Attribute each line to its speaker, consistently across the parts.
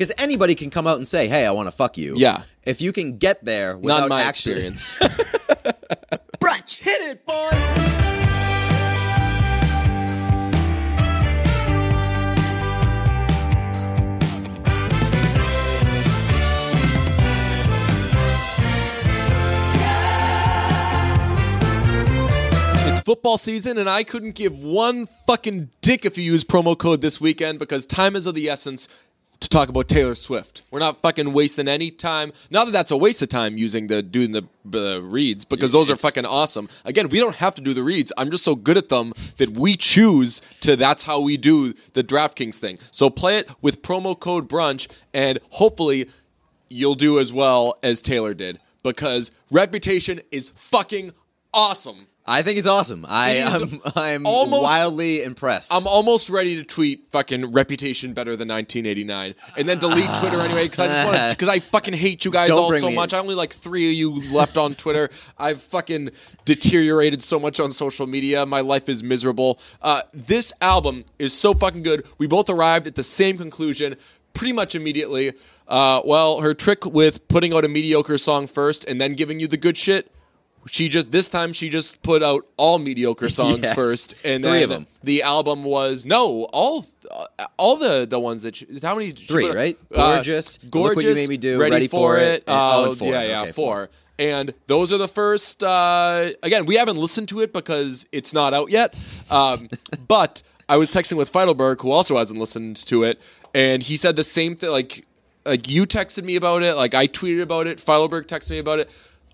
Speaker 1: because anybody can come out and say, "Hey, I want to fuck you."
Speaker 2: Yeah.
Speaker 1: If you can get there without
Speaker 2: Not my
Speaker 1: actually,
Speaker 2: experience.
Speaker 3: Brunch. Hit it, boys.
Speaker 2: It's football season, and I couldn't give one fucking dick if you use promo code this weekend because time is of the essence to talk about Taylor Swift. We're not fucking wasting any time. Not that that's a waste of time using the doing the the reads because those are fucking awesome. Again, we don't have to do the reads. I'm just so good at them that we choose to. That's how we do the DraftKings thing. So play it with promo code brunch, and hopefully you'll do as well as Taylor did because Reputation is fucking awesome.
Speaker 1: I think it's awesome. I am I'm
Speaker 2: almost-
Speaker 1: wildly impressed.
Speaker 2: I'm almost ready to tweet fucking reputation better than 1989 and then delete Twitter anyway because I just want because I fucking hate you guys
Speaker 1: Don't
Speaker 2: all so much.
Speaker 1: in.
Speaker 2: I only like three of you left on Twitter. I've fucking deteriorated so much on social media. My life is miserable. Uh, this album is so fucking good. We both arrived at the same conclusion pretty much immediately. Uh, well, her trick with putting out a mediocre song first and then giving you the good shit. She just this time she just put out all mediocre songs
Speaker 1: Yes.
Speaker 2: first, and
Speaker 1: Three
Speaker 2: then
Speaker 1: of them.
Speaker 2: the album was no all uh, all the the ones that she, how many
Speaker 1: Three,
Speaker 2: put
Speaker 1: right?
Speaker 2: Uh,
Speaker 1: Gorgeous, Look
Speaker 2: gorgeous
Speaker 1: What You Made Me Do,
Speaker 2: ready,
Speaker 1: Ready
Speaker 2: for
Speaker 1: for
Speaker 2: it,
Speaker 1: It, oh,
Speaker 2: uh,
Speaker 1: four.
Speaker 2: yeah yeah
Speaker 1: Okay,
Speaker 2: four.
Speaker 1: four.
Speaker 2: and those are the first uh, again we haven't listened to it because it's not out yet um, but I was texting with Feidelberg who also hasn't listened to it and he said the same thing like like you texted me about it like I tweeted about it Feidelberg texted me about it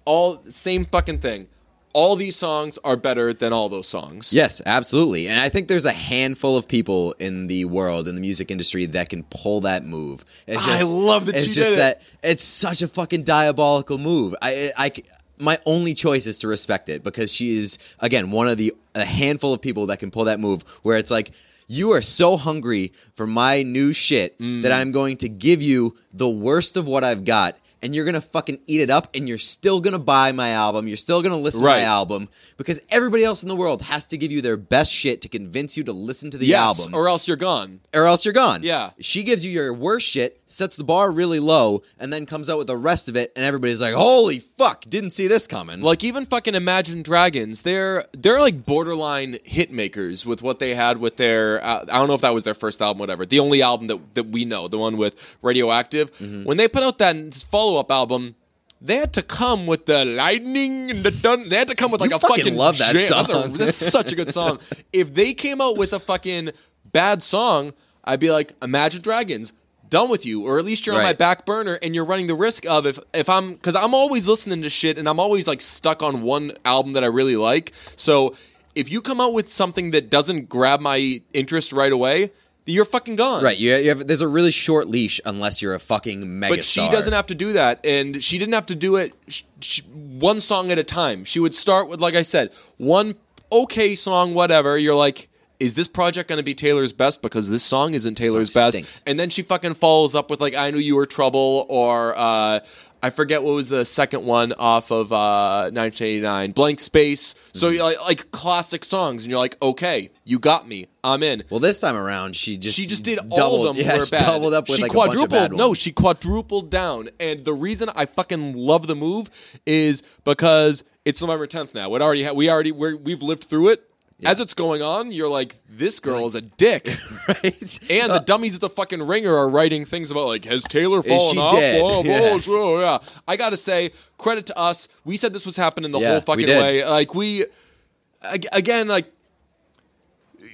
Speaker 2: all same fucking thing all these songs are better than all those songs
Speaker 1: Yes, absolutely. And I think there's a handful of people in the world in the music industry that can pull that move. It's
Speaker 2: I love that
Speaker 1: it's
Speaker 2: she
Speaker 1: just
Speaker 2: did it.
Speaker 1: that it's such a fucking diabolical move. I, I, my only choice is to respect it because she is again one of the a handful of people that can pull that move where it's like you are so hungry for my new shit
Speaker 2: Mm.
Speaker 1: that I'm going to give you the worst of what I've got and you're gonna fucking eat it up and you're still gonna buy my album you're still gonna listen
Speaker 2: Right.
Speaker 1: to my album because everybody else in the world has to give you their best shit to convince you to listen to the
Speaker 2: yes
Speaker 1: album
Speaker 2: or else you're gone
Speaker 1: or else you're gone.
Speaker 2: Yeah.
Speaker 1: She gives you your worst shit, sets the bar really low, and then comes out with the rest of it, and everybody's like, "Holy fuck! Didn't see this coming."
Speaker 2: Like even fucking Imagine Dragons, they're they're like borderline hit makers with what they had with their. Uh, I don't know if that was their first album, whatever. The only album that that we know, the one with Radioactive.
Speaker 1: Mm-hmm.
Speaker 2: When they put out that follow up album. They had to come with the lightning and the dun. They had to come with like
Speaker 1: You
Speaker 2: a
Speaker 1: fucking
Speaker 2: fucking
Speaker 1: love that
Speaker 2: jam. That's, a-
Speaker 1: song.
Speaker 2: that's such a good song. if they came out with a fucking bad song, I'd be like, Imagine Dragons, done with you, or at least you're on my back burner, and you're running the risk of if if I'm because I'm always listening to shit, and I'm always like stuck on one album that I really like. So if you come out with something that doesn't grab my interest right away, you're fucking gone.
Speaker 1: right? You, you have, there's a really short leash unless you're a fucking mega
Speaker 2: But she doesn't have to do that, and she didn't have to do it sh- sh- one song at a time. She would start with, like I said, one okay song, whatever. You're like, is this project going to be Taylor's best? Because this song isn't Taylor's
Speaker 1: Song
Speaker 2: best.
Speaker 1: stinks.
Speaker 2: And then she fucking follows up with like, I knew you were trouble, or uh, I forget what was the second one off of uh, 1989, Blank Space. So
Speaker 1: Mm-hmm.
Speaker 2: you're like, like classic songs, and you're like, okay, you got me, I'm in.
Speaker 1: Well, this time around, she just
Speaker 2: She just did all of them
Speaker 1: Yeah,
Speaker 2: were
Speaker 1: she
Speaker 2: bad.
Speaker 1: doubled up with
Speaker 2: she
Speaker 1: like a bunch of
Speaker 2: quadrupled. no, she quadrupled down. And the reason I fucking love the move is because it's November 10th now. It already ha- we already we're, we've lived through it. As it's going on, you're like, this girl is a dick.
Speaker 1: right?
Speaker 2: And the dummies at the fucking ringer are writing things about like, has Taylor fallen
Speaker 1: she
Speaker 2: off? Whoa,
Speaker 1: Yes.
Speaker 2: whoa, yeah. I gotta say, credit to us. We said this was happening the
Speaker 1: Yeah,
Speaker 2: whole fucking way. Like we, again, like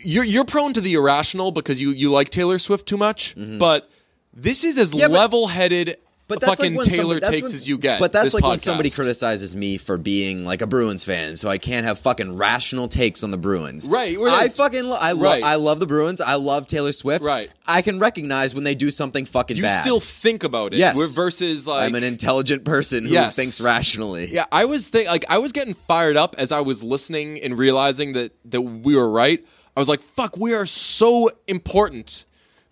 Speaker 2: you're you're prone to the irrational because you you like Taylor Swift too much, but this is as
Speaker 1: Mm-hmm. Yeah,
Speaker 2: level-headed
Speaker 1: But that's
Speaker 2: fucking
Speaker 1: like when
Speaker 2: Taylor
Speaker 1: somebody, that's
Speaker 2: takes
Speaker 1: when-
Speaker 2: as you get.
Speaker 1: But that's like when somebody criticizes me for being like a Bruins fan, so I can't have fucking rational takes on the Bruins.
Speaker 2: Right,
Speaker 1: I fucking lo- I love I love the Bruins. I love Taylor Swift.
Speaker 2: Right.
Speaker 1: I can recognize when they do something fucking
Speaker 2: You
Speaker 1: bad.
Speaker 2: still think about it,
Speaker 1: Yes.
Speaker 2: We're- versus like
Speaker 1: I'm an intelligent person who
Speaker 2: Yes.
Speaker 1: thinks rationally.
Speaker 2: Yeah, I was think like I was getting fired up as I was listening and realizing that that we were right. I was like, "Fuck, we are so important."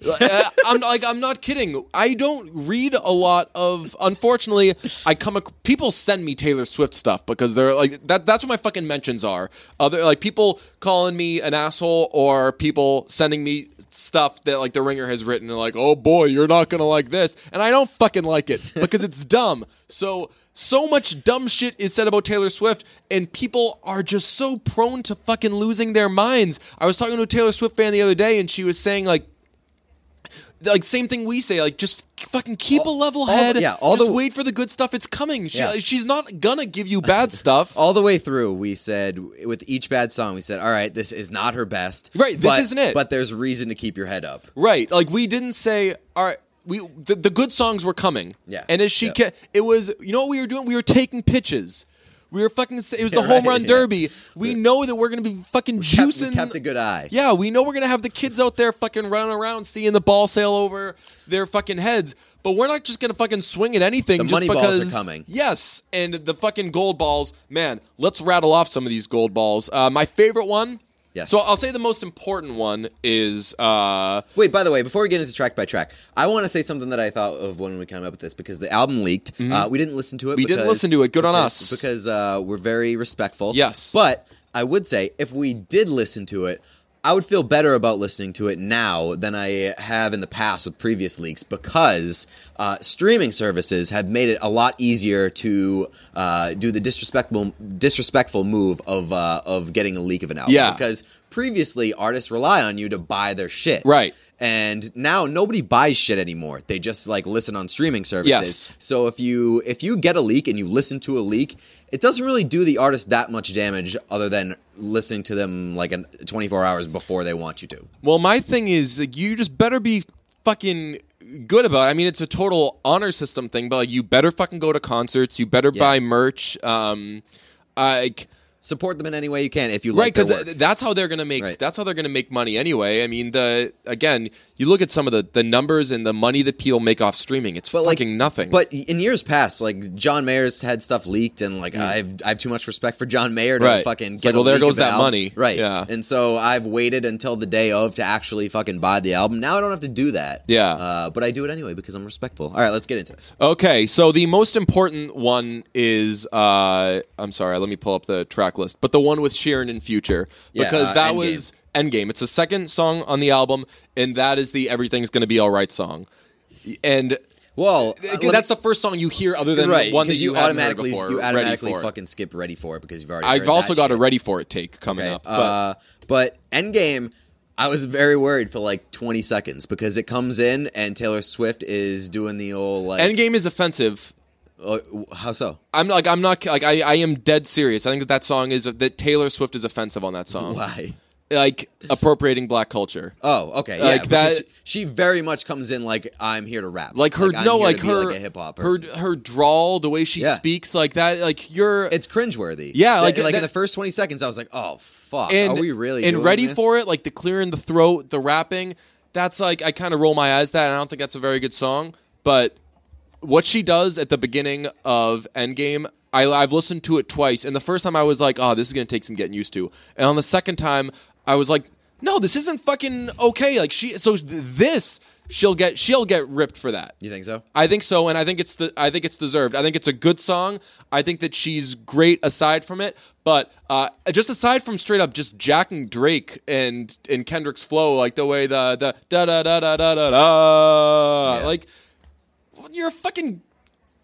Speaker 2: Uh, I'm like I'm not kidding. I don't read a lot of. Unfortunately, I come. ac- People send me Taylor Swift stuff because they're like that. That's what my fucking mentions are. Other like people calling me an asshole or people sending me stuff that like the Ringer has written and like, oh boy, you're not gonna like this, and I don't fucking like it because it's dumb. So so much dumb shit is said about Taylor Swift, and people are just so prone to fucking losing their minds. I was talking to a Taylor Swift fan the other day, and she was saying like like same thing we say like just fucking keep a level
Speaker 1: all
Speaker 2: head
Speaker 1: yeah, all
Speaker 2: just
Speaker 1: the-
Speaker 2: wait for the good stuff it's coming she,
Speaker 1: Yeah.
Speaker 2: she's not gonna give you bad stuff
Speaker 1: all the way through we said with each bad song we said all right this is not her best
Speaker 2: Right, this
Speaker 1: but-
Speaker 2: isn't it.
Speaker 1: but there's reason to keep your head up
Speaker 2: right like we didn't say all right we the, the good songs were coming
Speaker 1: Yeah.
Speaker 2: and as she
Speaker 1: Yeah.
Speaker 2: kept it was you know what we were doing we were taking pitches we were fucking it was the home run derby we know that we're gonna be fucking
Speaker 1: kept,
Speaker 2: juicing
Speaker 1: we kept a good eye
Speaker 2: Yeah, we know we're gonna have the kids out there fucking running around, seeing the ball sail over their fucking heads. But we're not just gonna fucking swing at anything.
Speaker 1: The
Speaker 2: just
Speaker 1: money balls are coming.
Speaker 2: Yes, and the fucking gold balls, man. Let's rattle off some of these gold balls. Uh, my favorite one.
Speaker 1: Yes.
Speaker 2: So I'll say the most important one is uh,
Speaker 1: Wait, by the way, before we get into track by track, I want to say something that I thought of when we came up with this because the album leaked. Uh, we didn't listen to it.
Speaker 2: Mm-hmm. We didn't listen to it. Good on
Speaker 1: because-
Speaker 2: us.
Speaker 1: Because uh, we're very respectful.
Speaker 2: Yes.
Speaker 1: But I would say if we did listen to it, I would feel better about listening to it now than I have in the past with previous leaks because uh, streaming services have made it a lot easier to uh, do the disrespectful disrespectful move of uh, of getting a leak of an album.
Speaker 2: Yeah.
Speaker 1: Because previously artists rely on you to buy their shit.
Speaker 2: Right.
Speaker 1: And now nobody buys shit anymore. They just like listen on streaming services.
Speaker 2: Yes.
Speaker 1: So if you if you get a leak and you listen to a leak, it doesn't really do the artist that much damage other than listening to them like an 24 hours before they want you to.
Speaker 2: well, my thing is like, you just better be fucking good about. it. I mean, it's a total honor system thing, but like you better fucking go to concerts. You better
Speaker 1: Yeah.
Speaker 2: buy merch. Um, like.
Speaker 1: Support them in any way you can if you
Speaker 2: right
Speaker 1: like
Speaker 2: because
Speaker 1: work.
Speaker 2: that's how they're gonna make
Speaker 1: Right.
Speaker 2: that's how they're gonna make money anyway i mean the again you look at some of the the numbers and the money that people make off streaming it's
Speaker 1: But, like,
Speaker 2: fucking nothing
Speaker 1: But in years past, like John Mayer's had stuff leaked, and like I've I have too much respect for John Mayer to
Speaker 2: Mm. Right.
Speaker 1: fucking
Speaker 2: It's
Speaker 1: get
Speaker 2: like, well, there goes that
Speaker 1: album.
Speaker 2: money.
Speaker 1: right?
Speaker 2: Yeah.
Speaker 1: And so I've waited until the day of to actually fucking buy the album. Now I don't have to do that.
Speaker 2: Yeah.
Speaker 1: uh, but I do it anyway because I'm respectful. All right, let's get into this.
Speaker 2: okay so the most important one is uh i'm sorry let me pull up the track list but the one with Sheeran in future
Speaker 1: Yeah,
Speaker 2: because
Speaker 1: uh,
Speaker 2: that
Speaker 1: Endgame.
Speaker 2: was endgame it's the second song on the album and that is the everything's gonna be all right song and
Speaker 1: Well, uh,
Speaker 2: that's
Speaker 1: me-
Speaker 2: the first song you hear other than
Speaker 1: right
Speaker 2: the one that you,
Speaker 1: you, automatically
Speaker 2: before,
Speaker 1: you automatically fucking skip ready for it because you've already.
Speaker 2: I've also got a ready for it take coming
Speaker 1: Okay,
Speaker 2: up but
Speaker 1: uh, but Endgame, I was very worried for like 20 seconds because it comes in and Taylor Swift is doing the old like.
Speaker 2: endgame is offensive
Speaker 1: uh, how so?
Speaker 2: I'm like I'm not like I, I am dead serious. I think that that song is that Taylor Swift is offensive on that song.
Speaker 1: Why?
Speaker 2: Like appropriating black culture.
Speaker 1: Oh, okay, yeah.
Speaker 2: Like that-
Speaker 1: She, she very much comes in like I'm here to rap.
Speaker 2: Like her
Speaker 1: I'm
Speaker 2: no like her
Speaker 1: like hip hop
Speaker 2: her her drawl, the way she
Speaker 1: Yeah.
Speaker 2: speaks like that like you're
Speaker 1: It's cringeworthy.
Speaker 2: Yeah,
Speaker 1: That-
Speaker 2: like-
Speaker 1: like in the first 20 seconds, I was like, oh fuck,
Speaker 2: and
Speaker 1: are we really?
Speaker 2: and ready
Speaker 1: this?
Speaker 2: for it like the clear in the throat, the rapping. That's like I kind of roll my eyes at that. and I don't think that's a very good song, but what she does at the beginning of Endgame, I, I've listened to it twice, and the first time I was like, "Oh, this is gonna take some getting used to," and on the second time, I was like, "No, this isn't fucking okay." Like she, so th- this she'll get she'll get ripped for that.
Speaker 1: You think so?
Speaker 2: I think so, and I think it's the I think it's deserved. I think it's a good song. I think that she's great aside from it, but uh, just aside from straight up just jacking Drake and and Kendrick's flow, like the way the the da da da da da da da,
Speaker 1: Yeah.
Speaker 2: like you're a fucking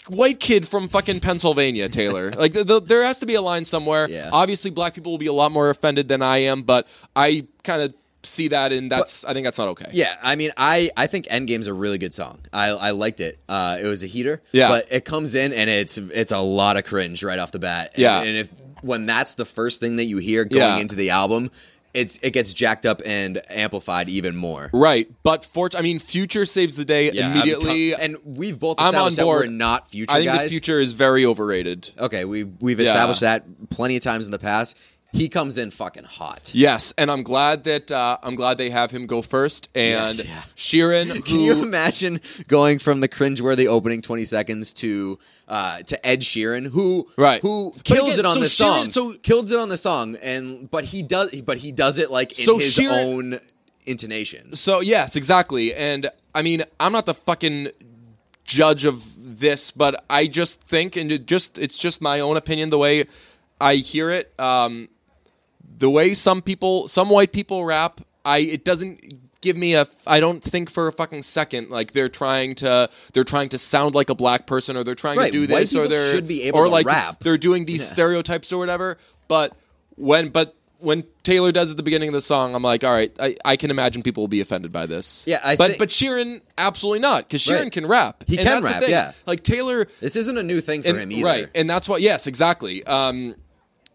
Speaker 2: white kid from fucking Pennsylvania, Taylor. like the, the, there has to be a line somewhere.
Speaker 1: Yeah.
Speaker 2: Obviously, black people will be a lot more offended than I am, but I kind of see that, and that's I think that's not okay.
Speaker 1: Yeah, I mean, I I think Endgame's a really good song. I I liked it. Uh, it was a heater.
Speaker 2: Yeah.
Speaker 1: but it comes in and it's it's a lot of cringe right off the bat. And,
Speaker 2: Yeah.
Speaker 1: and if when that's the first thing that you hear going
Speaker 2: Yeah.
Speaker 1: into the album, it's it gets jacked up and amplified even more.
Speaker 2: Right, but for I mean, Future saves the day
Speaker 1: Yeah,
Speaker 2: immediately.
Speaker 1: and we've both
Speaker 2: I'm on
Speaker 1: established that we're not future
Speaker 2: I think
Speaker 1: guys.
Speaker 2: the future is very overrated.
Speaker 1: Okay, we we've
Speaker 2: Yeah.
Speaker 1: established that plenty of times in the past. He comes in fucking hot.
Speaker 2: Yes, and I'm glad that uh, I'm glad they have him go first. And
Speaker 1: Yes, yeah.
Speaker 2: Sheeran, who
Speaker 1: Can you imagine going from the cringeworthy opening twenty seconds to uh, to Ed Sheeran, who
Speaker 2: Right.
Speaker 1: who kills
Speaker 2: again,
Speaker 1: it on
Speaker 2: so
Speaker 1: the song,
Speaker 2: so-
Speaker 1: kills it on the song, and but he does but he does it like in
Speaker 2: So
Speaker 1: his
Speaker 2: Sheeran-
Speaker 1: own intonation.
Speaker 2: So yes, exactly. And I mean, I'm not the fucking judge of this, but I just think, and it just it's just my own opinion. The way I hear it, um, the way some people, some white people rap, I it doesn't give me a. I don't think for a fucking second like they're trying to they're trying to sound like a black person or they're trying
Speaker 1: Right,
Speaker 2: to do this or they're
Speaker 1: should be able
Speaker 2: or
Speaker 1: to
Speaker 2: like
Speaker 1: rap.
Speaker 2: they're doing these stereotypes or whatever. But when but when Taylor does at the beginning of the song, I'm like, all right, I, I can imagine people will be offended by this.
Speaker 1: Yeah, I
Speaker 2: but
Speaker 1: think-
Speaker 2: but Sheeran absolutely not because Sheeran
Speaker 1: Right.
Speaker 2: can rap.
Speaker 1: He
Speaker 2: And
Speaker 1: can rap, yeah.
Speaker 2: Like Taylor,
Speaker 1: This isn't a new thing for
Speaker 2: and,
Speaker 1: him either.
Speaker 2: right? And that's why. Yes, exactly. Um,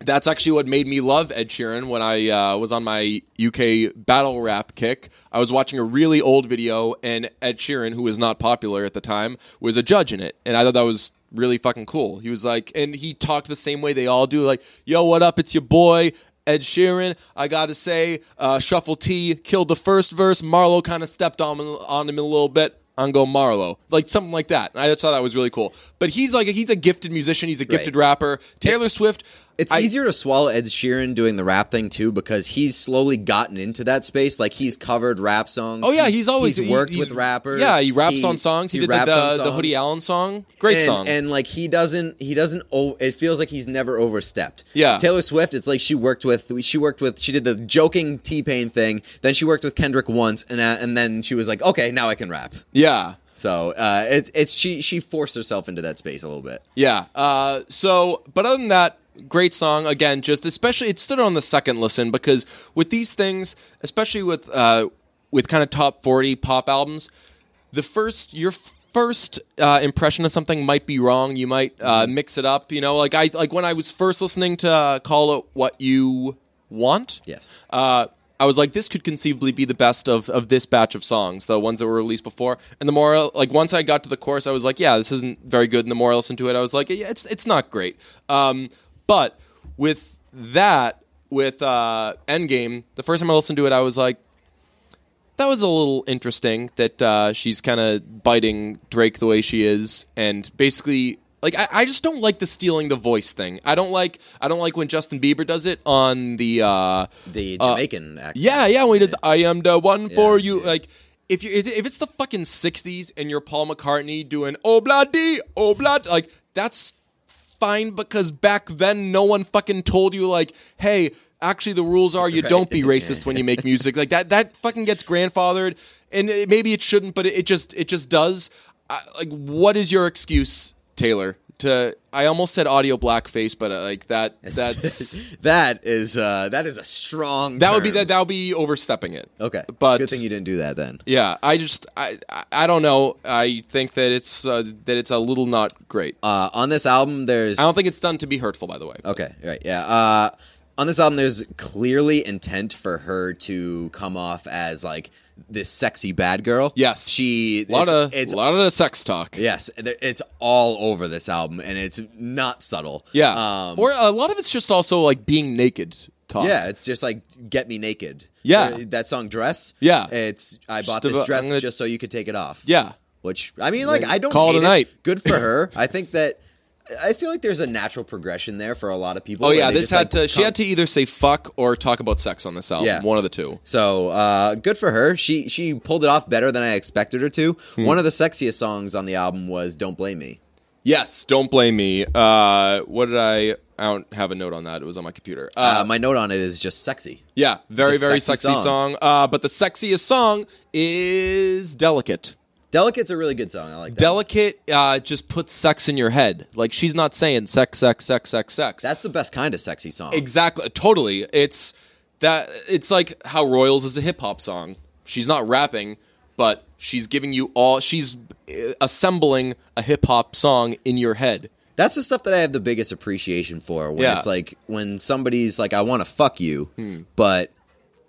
Speaker 2: that's actually what made me love Ed Sheeran when I uh, was on my UK battle rap kick. I was watching a really old video, and Ed Sheeran, who was not popular at the time, was a judge in it, and I thought that was really fucking cool. He was like, and he talked the same way they all do, like, "Yo, what up? It's your boy." Ed Sheeran, I gotta say, uh, Shuffle T killed the first verse. Marlo kind of stepped on on him a little bit. I'm go Marlo, like something like that. And I just thought that was really cool. But he's like, he's a gifted musician. He's a gifted
Speaker 1: Right.
Speaker 2: rapper. Taylor Swift.
Speaker 1: It's
Speaker 2: I-
Speaker 1: easier to swallow Ed Sheeran doing the rap thing too because he's slowly gotten into that space. Like he's covered rap songs.
Speaker 2: Oh yeah, he's always
Speaker 1: he's
Speaker 2: he-
Speaker 1: worked
Speaker 2: he's-
Speaker 1: with rappers.
Speaker 2: Yeah, he raps on songs. He, did the, the, the Hoodie. Allen song. Great
Speaker 1: and,
Speaker 2: song.
Speaker 1: And like he doesn't, he doesn't. Oh, it feels like he's never overstepped.
Speaker 2: Yeah.
Speaker 1: Taylor Swift. It's like she worked with, she worked with, she did the joking T Pain thing. Then she worked with Kendrick once, and uh, and then she was like, okay, now I can rap.
Speaker 2: yeah.
Speaker 1: So uh, it's it's she she forced herself into that space a little bit.
Speaker 2: Yeah. Uh, so, but other than that, great song. Again, just especially it stood on the second listen because with these things, especially with uh, with kind of top forty pop albums, the first your first uh, impression of something might be wrong. You might uh, mix it up. You know, like I like when I was first listening to uh, "Call It What You Want."
Speaker 1: Yes.
Speaker 2: uh, I was like, this could conceivably be the best of, of this batch of songs, the ones that were released before. And the more, like, once I got to the chorus, I was like, yeah, this isn't very good. And the more I listened to it, I was like, yeah, it's it's not great. Um, but with that, with uh, Endgame, the first time I listened to it, I was like, that was a little interesting that uh, she's kind of biting Drake the way she is, and basically, like, I, I just don't like the stealing the voice thing. I don't like, I don't like when Justin Bieber does it on the, uh,
Speaker 1: The
Speaker 2: uh,
Speaker 1: Jamaican accent.
Speaker 2: yeah, yeah, when he did, the, I am the one for you,
Speaker 1: yeah.
Speaker 2: like. If you if it's the fucking '60s and you're Paul McCartney doing "Oh bloody, oh blood," like that's fine because back then no one fucking told you like, hey, actually the rules are you don't be racist when you make music. Like that that fucking gets grandfathered, and it, maybe it shouldn't, but it, it just it just does. I, like, what is your excuse, Taylor? To I almost said audio blackface, but uh, like that that's
Speaker 1: that is uh that is a strong.
Speaker 2: that would be that that would be overstepping it.
Speaker 1: Okay,
Speaker 2: but
Speaker 1: good thing you didn't do that then.
Speaker 2: yeah, I just I I, I don't know. I think that it's uh, that it's a little not great.
Speaker 1: Uh, on this album, there's
Speaker 2: I don't think it's done to be hurtful, by the way.
Speaker 1: Okay, right, yeah. Uh, on this album, there's clearly intent for her to come off as like this sexy bad girl.
Speaker 2: Yes,
Speaker 1: she.
Speaker 2: a lot
Speaker 1: it's,
Speaker 2: of
Speaker 1: it's
Speaker 2: a lot of the sex talk.
Speaker 1: yes, it's all over this album, and it's not subtle.
Speaker 2: Yeah,
Speaker 1: um,
Speaker 2: or a lot of it's just also like being naked talk.
Speaker 1: yeah, it's just like "Get Me Naked."
Speaker 2: Yeah.
Speaker 1: Uh, that song "Dress."
Speaker 2: Yeah.
Speaker 1: it's I bought
Speaker 2: Just
Speaker 1: this
Speaker 2: about-
Speaker 1: dress
Speaker 2: gonna-
Speaker 1: just so you could take it off.
Speaker 2: yeah.
Speaker 1: which I mean, like I don't
Speaker 2: Call it a night.
Speaker 1: Good for her. I think that. I feel like there's a natural progression there for a lot of people.
Speaker 2: Oh yeah, this had
Speaker 1: like,
Speaker 2: to. She had to either say fuck or talk about sex on this album.
Speaker 1: Yeah.
Speaker 2: One of the two.
Speaker 1: So uh, good for her. She she pulled it off better than I expected her to.
Speaker 2: Hmm.
Speaker 1: One of the sexiest songs on the album was "Don't Blame Me."
Speaker 2: Yes. Don't blame me. Uh, what did I? I don't have a note on that. It was on my computer.
Speaker 1: Uh, my note on it is just sexy.
Speaker 2: Yeah, very very
Speaker 1: sexy
Speaker 2: sexy,
Speaker 1: song.
Speaker 2: song. Uh, but the sexiest song is "Delicate."
Speaker 1: "Delicate's" a really good song. I like that.
Speaker 2: Delicate uh, just puts sex in your head. Like she's not saying sex, sex, sex, sex, sex.
Speaker 1: That's the best kind of sexy song.
Speaker 2: exactly, totally. It's that. It's like how Royals is a hip hop song. She's not rapping, but she's giving you all. She's uh, assembling a hip hop song in your head.
Speaker 1: That's the stuff that I have the biggest appreciation for. When
Speaker 2: Yeah.
Speaker 1: it's like when somebody's like, "I want to fuck you," but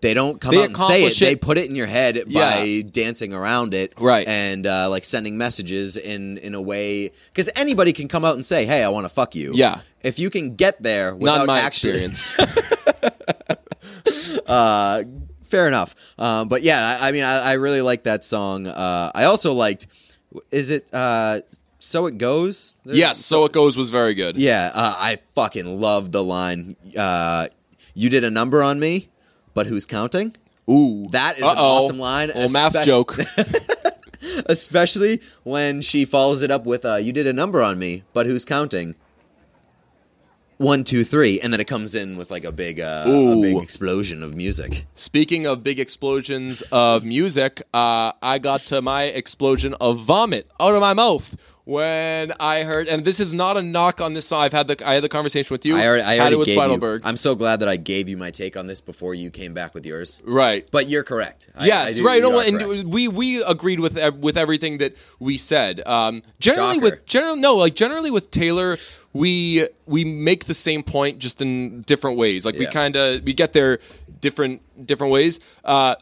Speaker 1: they don't come.
Speaker 2: They
Speaker 1: out and say it.
Speaker 2: accomplish
Speaker 1: They put it in your head
Speaker 2: Yeah.
Speaker 1: by dancing around it,
Speaker 2: Right.
Speaker 1: And uh, like sending messages in in a way because anybody can come out and say, "Hey, I want to fuck you."
Speaker 2: Yeah.
Speaker 1: If you can get there without
Speaker 2: Not my
Speaker 1: actually,
Speaker 2: experience.
Speaker 1: uh, fair enough. Um, but yeah, I, I mean, I, I really like that song. Uh, I also liked. Is it uh, "So It Goes"?
Speaker 2: yes, so it goes was very good.
Speaker 1: Yeah, uh, I fucking love the line. Uh, you did a number on me, but who's counting?
Speaker 2: Ooh,
Speaker 1: That is an
Speaker 2: Uh-oh.
Speaker 1: awesome line.
Speaker 2: Little math joke.
Speaker 1: especially when she follows it up with uh, "You did a number on me, but who's counting?" One, two, three, and then it comes in with like a big, uh, a big explosion of music.
Speaker 2: Speaking of big explosions of music, uh, I got to my explosion of vomit out of my mouth when I heard, and this is not a knock on this song. I've had the I had the conversation with you.
Speaker 1: I already, I
Speaker 2: had
Speaker 1: already
Speaker 2: it with. Feidelberg.
Speaker 1: I'm so glad that I gave you my take on this before you came back with yours.
Speaker 2: right.
Speaker 1: But you're correct. I- I
Speaker 2: Yes,
Speaker 1: do-
Speaker 2: right.
Speaker 1: you
Speaker 2: No, and
Speaker 1: correct.
Speaker 2: we we agreed with with everything that we said. Um, generally,
Speaker 1: Shocker.
Speaker 2: with general no, like generally with Taylor, we we make the same point just in different ways. Like we kind of we get there different different ways. Uh,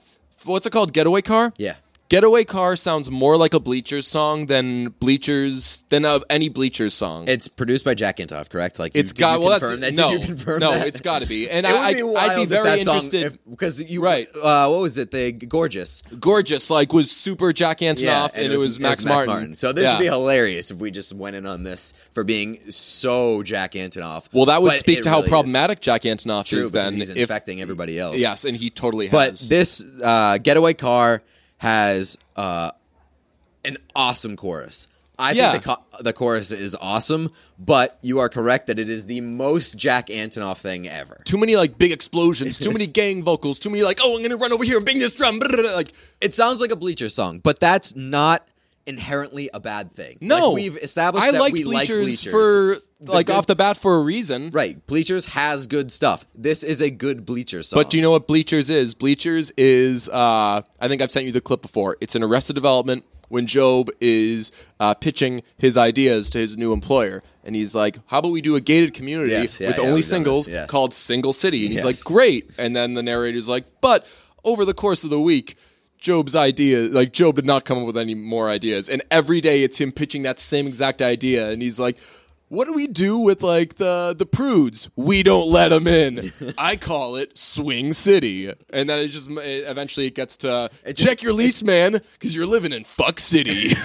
Speaker 2: what's it called? Getaway car.
Speaker 1: Yeah.
Speaker 2: Getaway car sounds more like a Bleachers song than Bleachers than uh, any Bleachers song.
Speaker 1: It's produced by Jack Antonoff, correct? Like,
Speaker 2: it's got well.
Speaker 1: confirm
Speaker 2: That's
Speaker 1: that?
Speaker 2: no,
Speaker 1: Did you confirm
Speaker 2: no.
Speaker 1: that?
Speaker 2: It's got to be. And
Speaker 1: It would
Speaker 2: I,
Speaker 1: be
Speaker 2: I,
Speaker 1: wild
Speaker 2: I'd be very interested.
Speaker 1: because you
Speaker 2: Right.
Speaker 1: Uh, what was it? The gorgeous.
Speaker 2: Gorgeous, like was super Jack Antonoff, and, it was, Max, Martin.
Speaker 1: So this
Speaker 2: Yeah.
Speaker 1: would be hilarious if we just went in on this for being so Jack Antonoff.
Speaker 2: Well, that would
Speaker 1: But
Speaker 2: speak
Speaker 1: it
Speaker 2: to how
Speaker 1: really is.
Speaker 2: problematic Jack Antonoff
Speaker 1: True,
Speaker 2: is. Then,
Speaker 1: he's
Speaker 2: if
Speaker 1: infecting everybody else.
Speaker 2: yes, and he totally Has.
Speaker 1: But this uh, getaway car has uh, an awesome chorus. I
Speaker 2: Yeah.
Speaker 1: think the, co- the chorus is awesome, but you are correct that it is the most Jack Antonoff thing ever.
Speaker 2: too many like big explosions, too many gang vocals, too many like oh I'm gonna run over here and bang this drum. Like
Speaker 1: It sounds like a Bleacher song, but that's not inherently a bad thing.
Speaker 2: no,
Speaker 1: Like, we've established
Speaker 2: I
Speaker 1: that
Speaker 2: like
Speaker 1: we
Speaker 2: bleachers,
Speaker 1: like Bleachers
Speaker 2: for
Speaker 1: The
Speaker 2: like
Speaker 1: good-
Speaker 2: off the bat for a reason.
Speaker 1: Right, Bleachers has good stuff. This is a good Bleacher song.
Speaker 2: But do you know what Bleachers is? Bleachers is uh, I think I've sent you the clip before. It's an Arrested Development when Gob is uh, pitching his ideas to his new employer, and he's like, "How about we do a gated community
Speaker 1: Yes, yeah,
Speaker 2: with
Speaker 1: yeah,
Speaker 2: only singles
Speaker 1: yes.
Speaker 2: called Single City?" And he's
Speaker 1: Yes.
Speaker 2: like, "Great!" And then the narrator's like, "But over the course of the week." Gob's idea, like Job did not come up with any more ideas, and every day it's him pitching that same exact idea, and he's like, "What do we do with like the the prudes? We don't let them in. I call it Swing City." And then it just it, eventually it gets to
Speaker 1: It
Speaker 2: check
Speaker 1: just-
Speaker 2: your lease, man, because you're living in Fuck City.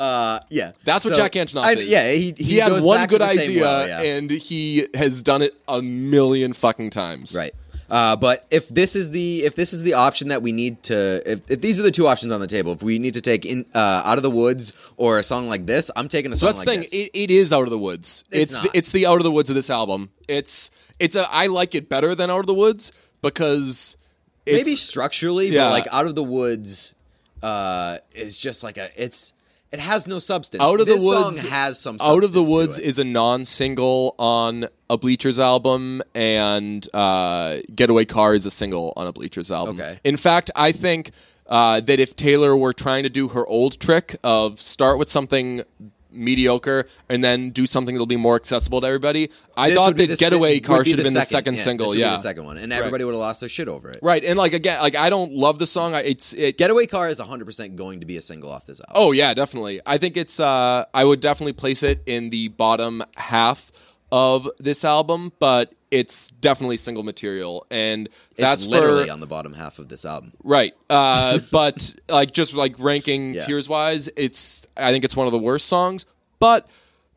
Speaker 1: uh, yeah,
Speaker 2: That's what
Speaker 1: So,
Speaker 2: Jack Antonoff
Speaker 1: I-
Speaker 2: is.
Speaker 1: Yeah, he, he,
Speaker 2: had one good idea,
Speaker 1: well, yeah.
Speaker 2: and he has done it a million fucking times.
Speaker 1: Right. Uh, but if this is the if this is the option that we need to if, if these are the two options on the table if we need to take in uh, out of the woods or a song like this I'm taking a
Speaker 2: So
Speaker 1: song
Speaker 2: that's
Speaker 1: like
Speaker 2: the thing. It, it is out of the woods.
Speaker 1: It's
Speaker 2: It's the, it's the out of the woods of this album. It's it's a I like it better than out of the woods because it's,
Speaker 1: Maybe structurally,
Speaker 2: yeah.
Speaker 1: but like out of the woods uh, is just like a it's it has no substance.
Speaker 2: Out of
Speaker 1: this
Speaker 2: the Woods
Speaker 1: song has some. Substance.
Speaker 2: Out of the Woods is a non-single on a Bleachers album, and uh, Getaway Car is a single on a Bleachers album.
Speaker 1: Okay.
Speaker 2: In fact, I think uh, that if Taylor were trying to do her old trick of start with something mediocre and then do something that'll be more accessible to everybody, I
Speaker 1: This
Speaker 2: thought that
Speaker 1: the-
Speaker 2: Getaway Car should have been the
Speaker 1: second.
Speaker 2: second
Speaker 1: Yeah,
Speaker 2: single.
Speaker 1: This
Speaker 2: yeah,
Speaker 1: the second one, and everybody would have lost their shit over it.
Speaker 2: right. And like again, like I don't love the song. I- It's it.
Speaker 1: Getaway Car is 100 percent going to be a single off this album.
Speaker 2: Oh yeah, definitely. I think it's. Uh, I would definitely place it in the bottom half of this album, but it's definitely single material, and that's
Speaker 1: it's literally
Speaker 2: for,
Speaker 1: on the bottom half of this album.
Speaker 2: right. Uh, but like just like ranking
Speaker 1: Yeah.
Speaker 2: tiers wise, it's. I think it's one of the worst songs, but.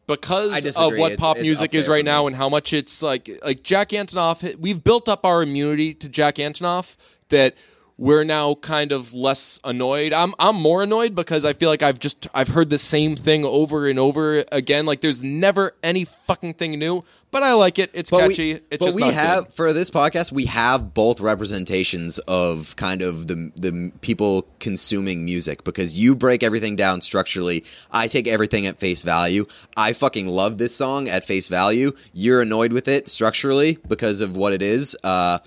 Speaker 2: Because of what
Speaker 1: It's-
Speaker 2: pop
Speaker 1: it's
Speaker 2: music is right now
Speaker 1: me.
Speaker 2: and how much it's like like Jack Antonoff we've built up our immunity to Jack Antonoff that we're now kind of less annoyed. I'm I'm more annoyed because I feel like I've just I've heard the same thing over and over again. Like there's never any fucking thing new. But I like it. It's
Speaker 1: But
Speaker 2: catchy.
Speaker 1: we,
Speaker 2: it's
Speaker 1: but
Speaker 2: just
Speaker 1: we have
Speaker 2: good.
Speaker 1: for this podcast we have both representations of kind of the the people consuming music because you break everything down structurally. I take everything at face value. I fucking love this song at face value. You're annoyed with it structurally because of what it is. Uh,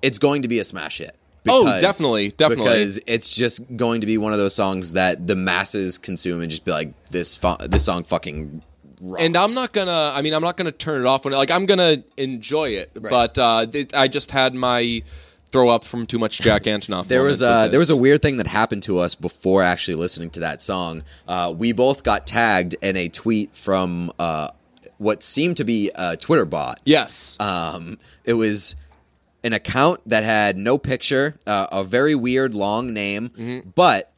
Speaker 1: it's going to be a smash hit.
Speaker 2: Oh, definitely, definitely.
Speaker 1: Because it's just going to be one of those songs that the masses consume and just be like, this fu- this song fucking. Rocks.
Speaker 2: and I'm not gonna. I mean, I'm not gonna turn it off when like I'm gonna enjoy it. But uh, it, I just had my throw up from too much Jack Antonoff.
Speaker 1: There was
Speaker 2: moment
Speaker 1: uh, there was a weird thing that happened to us before actually listening to that song. Uh, we both got tagged in a tweet from uh, what seemed to be a Twitter bot.
Speaker 2: yes.
Speaker 1: Um, it was an account that had no picture, uh, a very weird long name, but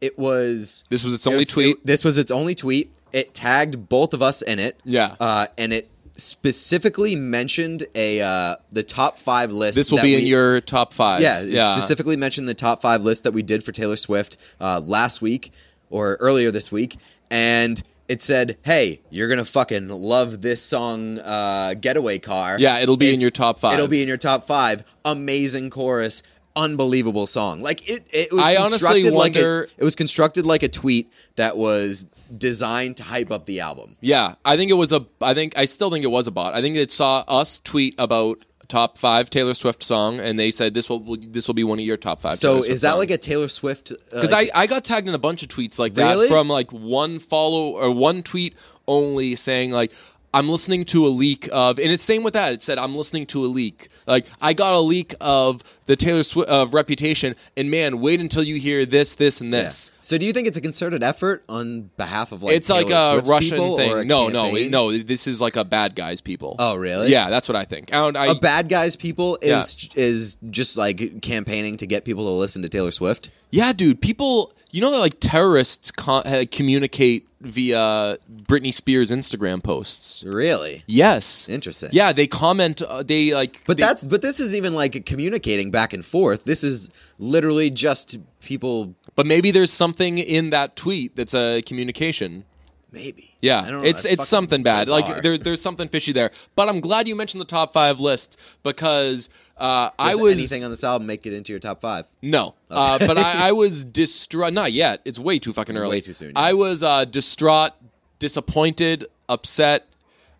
Speaker 1: it was
Speaker 2: Mm-hmm. This was its only
Speaker 1: it's-
Speaker 2: tweet.
Speaker 1: it- this was its only tweet. It tagged both of us in it.
Speaker 2: Yeah.
Speaker 1: uh, and it specifically mentioned a uh, the top five list.
Speaker 2: This will be in your top five.
Speaker 1: yeah, it specifically mentioned the top five list that we did for Taylor Swift uh, last week or earlier this week, and it said, "Hey, you're gonna fucking love this song, uh, Getaway Car."
Speaker 2: Yeah, it'll be in your top five.
Speaker 1: It'll be in your top five. Amazing chorus. Unbelievable song. Like it, it was.
Speaker 2: I honestly
Speaker 1: constructed like a, it was constructed like a tweet that was designed to hype up the album.
Speaker 2: Yeah, I think it was a. I think I still think it was a bot. I think it saw us tweet about top five Taylor Swift song, and they said this will this will be one of your top five.
Speaker 1: So is that like a Taylor Swift? uh,
Speaker 2: Because
Speaker 1: like,
Speaker 2: I, I got tagged in a bunch of tweets like
Speaker 1: Really?
Speaker 2: that from like one follow or one tweet only saying like I'm listening to a leak of and it's same with that. It said I'm listening to a leak. Like I got a leak of the Taylor Swift of Reputation, and man, wait until you hear this, this, and
Speaker 1: Yeah.
Speaker 2: this.
Speaker 1: So do you think it's a concerted effort on behalf of like
Speaker 2: it's like a
Speaker 1: Swift's
Speaker 2: Russian thing. no, no,
Speaker 1: campaign?
Speaker 2: no. This is like a bad guys people.
Speaker 1: Oh, really?
Speaker 2: Yeah, that's what I think. And I,
Speaker 1: a bad guys people is is just like campaigning to get people to listen to Taylor Swift.
Speaker 2: Yeah, dude. People, you know that like terrorists con- communicate via Britney Spears Instagram posts.
Speaker 1: Really
Speaker 2: Yes.
Speaker 1: interesting.
Speaker 2: Yeah, they comment. Uh, they like.
Speaker 1: but
Speaker 2: they-
Speaker 1: that's but this is even like communicating back and forth. This is literally just people.
Speaker 2: But maybe there's something in that tweet that's a communication.
Speaker 1: Maybe.
Speaker 2: Yeah,
Speaker 1: I don't know,
Speaker 2: it's it's something bad.
Speaker 1: bizarre.
Speaker 2: Like there, there's something fishy there. But I'm glad you mentioned the top five list because uh, I was
Speaker 1: anything on this album make it into your top five.
Speaker 2: No, uh, but I, I was distraught. Not yet. It's way too fucking early.
Speaker 1: Way too soon, yeah.
Speaker 2: I was uh, distraught, disappointed, upset.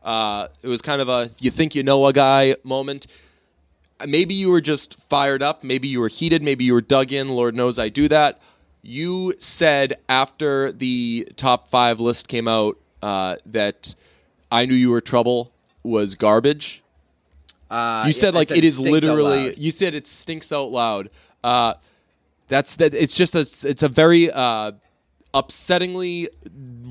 Speaker 2: Uh, it was kind of a you think you know a guy moment. Maybe you were just fired up. Maybe you were heated. Maybe you were dug in. Lord knows I do that. You said after the top five list came out uh, that I knew you were trouble was garbage.
Speaker 1: Uh,
Speaker 2: You said
Speaker 1: yeah,
Speaker 2: like
Speaker 1: said
Speaker 2: it is literally. You said it stinks out loud. Uh, that's that. It's just a. It's a very uh, upsettingly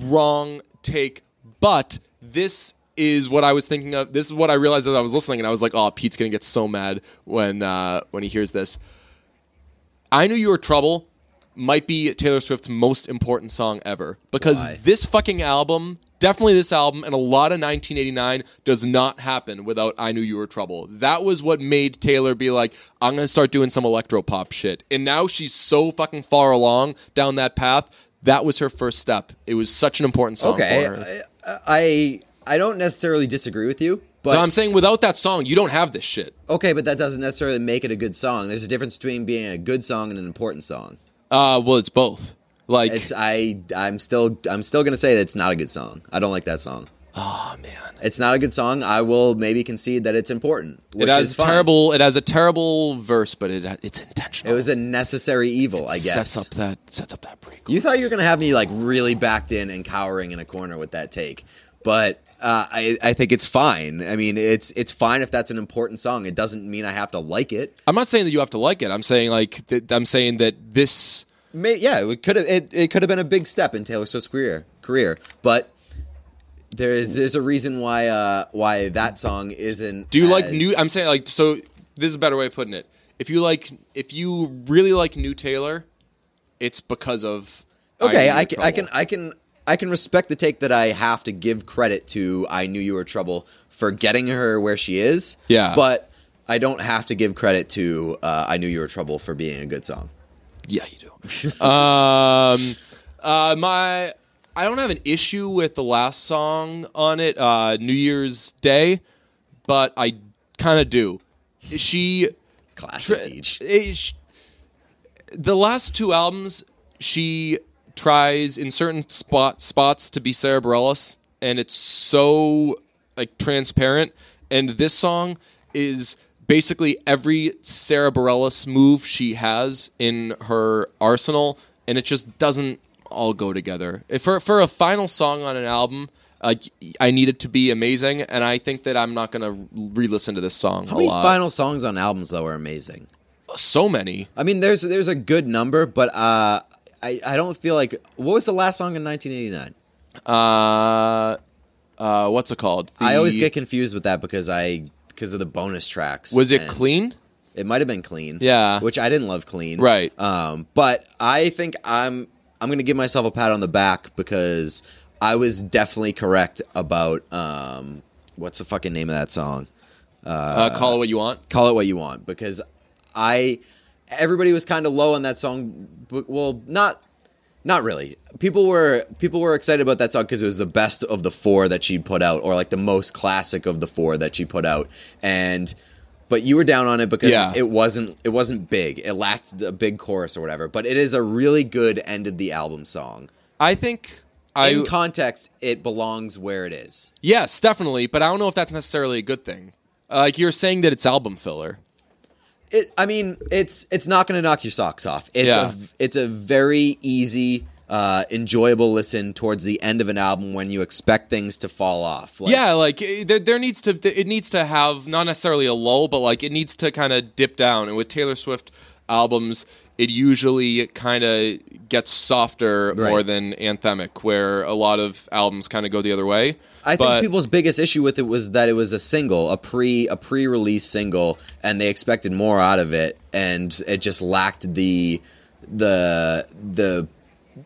Speaker 2: wrong take. But this is what I was thinking of. This is what I realized as I was listening, and I was like, "Oh, Pete's gonna get so mad when uh, when he hears this." I knew you were trouble. Might be Taylor Swift's most important song ever because
Speaker 1: Why?
Speaker 2: this fucking album, definitely this album, and a lot of 1989 does not happen without I Knew You Were Trouble. That was what made Taylor be like, I'm gonna start doing some electro pop shit. And now she's so fucking far along down that path. That was her first step. It was such an important song
Speaker 1: Okay,
Speaker 2: for her.
Speaker 1: I, I I don't necessarily disagree with you, but
Speaker 2: so I'm saying without that song, you don't have this shit.
Speaker 1: okay, but that doesn't necessarily make it a good song. There's a difference between being a good song and an important song.
Speaker 2: Uh, well, it's both. Like,
Speaker 1: It's I I'm still I'm still gonna say that it's not a good song. I don't like that song.
Speaker 2: oh man.
Speaker 1: It's not a good song. I will maybe concede that it's important. Which
Speaker 2: It has
Speaker 1: is
Speaker 2: terrible. It has a terrible verse, but it it's intentional.
Speaker 1: It was a necessary evil, I guess.
Speaker 2: Sets up that sets up that break.
Speaker 1: You thought you were gonna have me like really backed in and cowering in a corner with that take, but uh, I I think it's fine. I mean, it's it's fine if that's an important song. It doesn't mean I have to like it.
Speaker 2: I'm not saying that you have to like it. I'm saying like that, I'm saying that this.
Speaker 1: May, yeah, it could have it, it could have been a big step in Taylor Swift's career career, but there is there's a reason why uh why that song isn't.
Speaker 2: Do you like new? I'm saying like so. This is a better way of putting it. If you like, if you really like New Taylor, it's because of.
Speaker 1: Okay, I can, I can I can I can respect the take that I have to give credit to I knew you were trouble for getting her where she is.
Speaker 2: Yeah.
Speaker 1: But I don't have to give credit to uh, I knew you were trouble for being a good song.
Speaker 2: Yeah, you do. um, uh, my I don't have an issue with the last song on it, uh, New Year's Day, but I kind of do. She
Speaker 1: Classic
Speaker 2: Tra- eh, sh- the last two albums, she tries in certain spot spots to be Sara Bareilles, and it's so like transparent. And this song is basically every Sara Bareilles move she has in her arsenal, and it just doesn't all go together. If for for a final song on an album. Like I need it to be amazing, and I think that I'm not gonna re-listen to this song
Speaker 1: How
Speaker 2: a
Speaker 1: many
Speaker 2: lot.
Speaker 1: final songs on albums though are amazing?
Speaker 2: so many.
Speaker 1: I mean, there's there's a good number, but uh, I I don't feel like what was the last song in 1989?
Speaker 2: Uh, uh, what's it called?
Speaker 1: I always get confused with that because I because of the bonus tracks.
Speaker 2: Was it clean?
Speaker 1: It might have been clean.
Speaker 2: Yeah.
Speaker 1: Which I didn't love clean.
Speaker 2: Right.
Speaker 1: Um, but I think I'm I'm gonna give myself a pat on the back because I was definitely correct about um what's the fucking name of that song?
Speaker 2: Uh, call it what you want.
Speaker 1: Call it what you want because I everybody was kind of low on that song. Well, not not really. People were people were excited about that song because it was the best of the four that she'd put out, or like the most classic of the four that she put out. And but you were down on it because
Speaker 2: Yeah.
Speaker 1: it wasn't it wasn't big. It lacked the big chorus or whatever. But it is a really good end of the album song.
Speaker 2: I think I
Speaker 1: In context, it belongs where it is.
Speaker 2: yes, definitely, but I don't know if that's necessarily a good thing. Uh, like you're saying that it's album filler.
Speaker 1: It. I mean, it's it's not going to knock your socks off. It's
Speaker 2: Yeah.
Speaker 1: a it's a very easy, uh, enjoyable listen towards the end of an album when you expect things to fall off. Like,
Speaker 2: yeah, like eh, there, there needs to it needs to have not necessarily a lull, but like it needs to kind of dip down. And with Taylor Swift albums, it usually kind of gets softer
Speaker 1: Right.
Speaker 2: more than anthemic, where a lot of albums kind of go the other way.
Speaker 1: I
Speaker 2: But-
Speaker 1: think people's biggest issue with it was that it was a single, a pre a pre release single, and they expected more out of it, and it just lacked the the the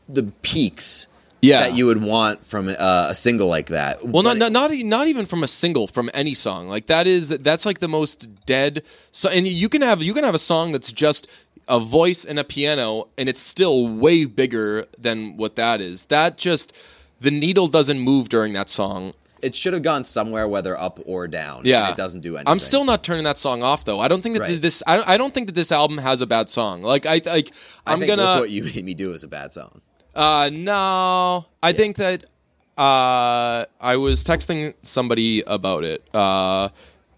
Speaker 1: the peaks
Speaker 2: Yeah.
Speaker 1: that you would want from uh, a single like that.
Speaker 2: Well, not, not not not even from a single, from any song. Like that is that's like the most dead. So, and you can have you can have a song that's just a voice and a piano, and it's still way bigger than what that is. That just the needle doesn't move during that song.
Speaker 1: it should have gone somewhere, whether up or down.
Speaker 2: Yeah,
Speaker 1: and it doesn't do anything.
Speaker 2: I'm still not turning that song off though. I don't think that
Speaker 1: Right.
Speaker 2: this. I, I don't think that this album has a bad song. Like I like
Speaker 1: I
Speaker 2: I'm
Speaker 1: think
Speaker 2: gonna.
Speaker 1: What you made me do is a bad song.
Speaker 2: Uh, no, I think that uh, I was texting somebody about it, uh,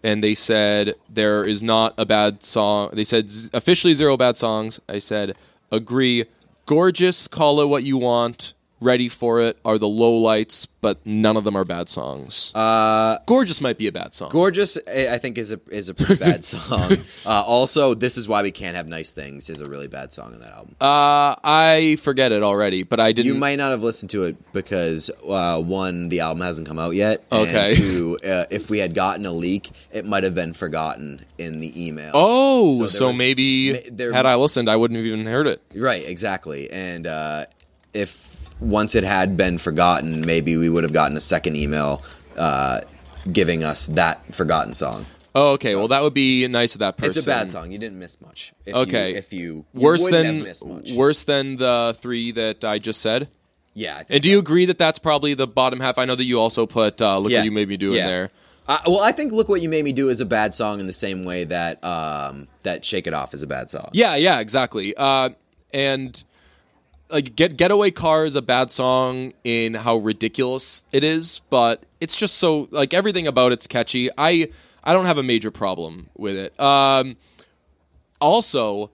Speaker 2: and they said there is not a bad song. They said officially zero bad songs. I said agree. Gorgeous, call it what you want. Ready for it are the low lights, but none of them are bad songs.
Speaker 1: Uh,
Speaker 2: Gorgeous might be a bad song.
Speaker 1: Gorgeous, I I think, is a is a pretty bad song. Uh, also, this is why we can't have nice things is a really bad song in that album.
Speaker 2: uh, I forget it already, but I didn't.
Speaker 1: You might not have listened to it because uh, one, the album hasn't come out yet.
Speaker 2: Okay.
Speaker 1: And two, uh, if we had gotten a leak, it might have been forgotten in the email.
Speaker 2: Oh,
Speaker 1: So
Speaker 2: so,
Speaker 1: was-
Speaker 2: maybe
Speaker 1: ma- there-
Speaker 2: had I listened, I wouldn't have even heard it.
Speaker 1: Right, exactly. And uh, if once it had been forgotten, maybe we would have gotten a second email uh, giving us that forgotten song.
Speaker 2: Oh, okay. Well, that would be nice of that person.
Speaker 1: It's a bad song. You didn't miss much. If
Speaker 2: Okay.
Speaker 1: You, if you, you
Speaker 2: worse than
Speaker 1: have missed much.
Speaker 2: worse than the three that I just said.
Speaker 1: Yeah. I think
Speaker 2: And do
Speaker 1: so.
Speaker 2: you agree that that's probably the bottom half? I know that you also put uh, "Look
Speaker 1: Yeah.
Speaker 2: What You Made Me Do"
Speaker 1: Yeah.
Speaker 2: in there.
Speaker 1: Uh, well, I think "Look What You Made Me Do" is a bad song in the same way that um, that "Shake It Off" is a bad song.
Speaker 2: Yeah, yeah, exactly. Uh, and like "Get Getaway Car" is a bad song in how ridiculous it is, but it's just so like everything about it's catchy. I I don't have a major problem with it. Um, also,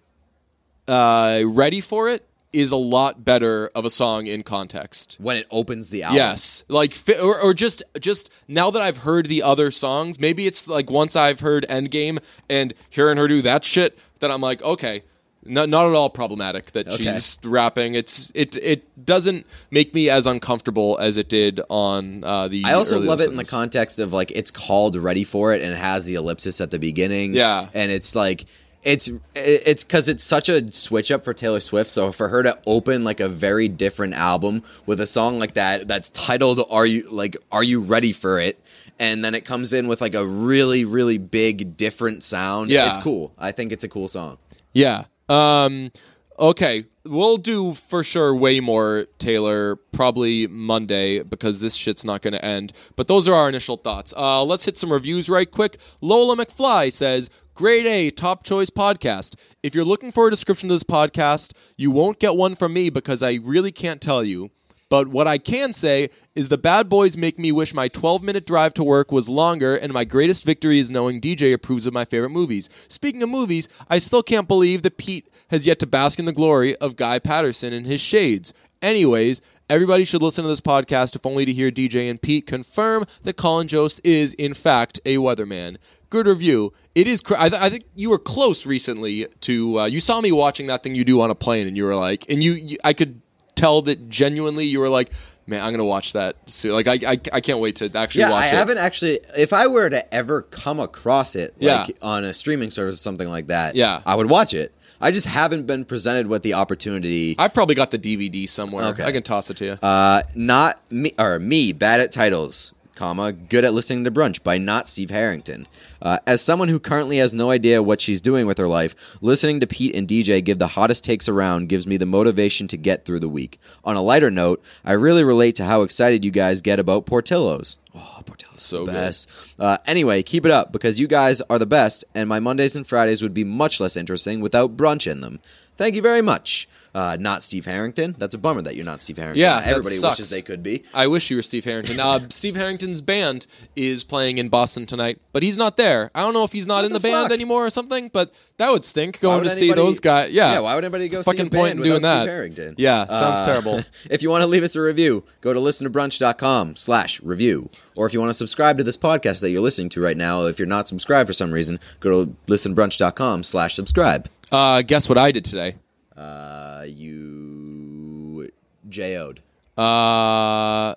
Speaker 2: uh, "Ready for it is a lot better of a song in context.
Speaker 1: When it opens the album.
Speaker 2: Yes, like or, or just just now that I've heard the other songs, maybe it's like once I've heard Endgame and hearing her do that shit, that I'm like, okay, not not at all problematic that
Speaker 1: Okay.
Speaker 2: she's rapping. It's it it doesn't make me as uncomfortable as it did on uh, the.
Speaker 1: I also love it in the context of like it's called "Ready for It" and it has the ellipsis at the beginning.
Speaker 2: Yeah.
Speaker 1: and it's like it's it's because it's such a switch up for Taylor Swift. So for her to open like a very different album with a song like that that's titled "Are You Like Are You Ready for It?" and then it comes in with like a really really big different sound.
Speaker 2: Yeah.
Speaker 1: it's cool. I think it's a cool song.
Speaker 2: Yeah. Um okay, we'll do for sure way more Taylor probably Monday because this shit's not going to end. But those are our initial thoughts. Uh let's hit some reviews right quick. Lola McFly says, "Grade A top choice podcast. If you're looking for a description of this podcast, you won't get one from me because I really can't tell you." But what I can say is the bad boys make me wish my 12 minute drive to work was longer, and my greatest victory is knowing DJ approves of my favorite movies. Speaking of movies, I still can't believe that Pete has yet to bask in the glory of Guy Patterson and his shades. Anyways, everybody should listen to this podcast if only to hear DJ and Pete confirm that Colin Jost is, in fact, a weatherman. Good review. It is. Cr- I, th- I think you were close recently to. Uh, you saw me watching that thing you do on a plane, and you were like, and you, you I could tell that genuinely you were like, man, I'm gonna watch that soon. Like, I, I, I can't wait to actually
Speaker 1: Yeah,
Speaker 2: watch
Speaker 1: I
Speaker 2: it.
Speaker 1: I haven't actually. If I were to ever come across it,
Speaker 2: Yeah.
Speaker 1: on a streaming service or something like that,
Speaker 2: Yeah.
Speaker 1: I would watch it. I just haven't been presented with the opportunity.
Speaker 2: I've probably got the DVD somewhere.
Speaker 1: Okay.
Speaker 2: I can toss it to you.
Speaker 1: Uh, not me or me bad at titles comma, Good at Listening to Brunch by not Steve Harrington. Uh, as someone who currently has no idea what she's doing with her life, listening to Pete and DJ give the hottest takes around gives me the motivation to get through the week. On a lighter note, I really relate to how excited you guys get about Portillo's. Oh, Portillo's
Speaker 2: So
Speaker 1: the
Speaker 2: good.
Speaker 1: best. Uh, anyway, keep it up because you guys are the best, and my Mondays and Fridays would be much less interesting without brunch in them. Thank you very much. Uh, not Steve Harrington. That's a bummer that you're not Steve Harrington.
Speaker 2: Yeah,
Speaker 1: everybody wishes they could be.
Speaker 2: I wish you were Steve Harrington. Uh, Steve Harrington's band is playing in Boston tonight, but he's not there. I don't know if he's not
Speaker 1: What
Speaker 2: in the,
Speaker 1: the
Speaker 2: band anymore or something, but that would stink going
Speaker 1: would
Speaker 2: to see those guys. Yeah,
Speaker 1: Yeah, why would anybody go
Speaker 2: What's the
Speaker 1: a
Speaker 2: fucking point doing that?
Speaker 1: Steve Harrington?
Speaker 2: Yeah, sounds
Speaker 1: Uh,
Speaker 2: terrible.
Speaker 1: if you want to leave us a review, go to listentobrunch.com slash review. Or if you want to subscribe to this podcast that you're listening to right now, if you're not subscribed for some reason, go to listenbrunch.com slash subscribe.
Speaker 2: Uh, guess what I did today?
Speaker 1: Uh, you J.O.'d.
Speaker 2: Uh,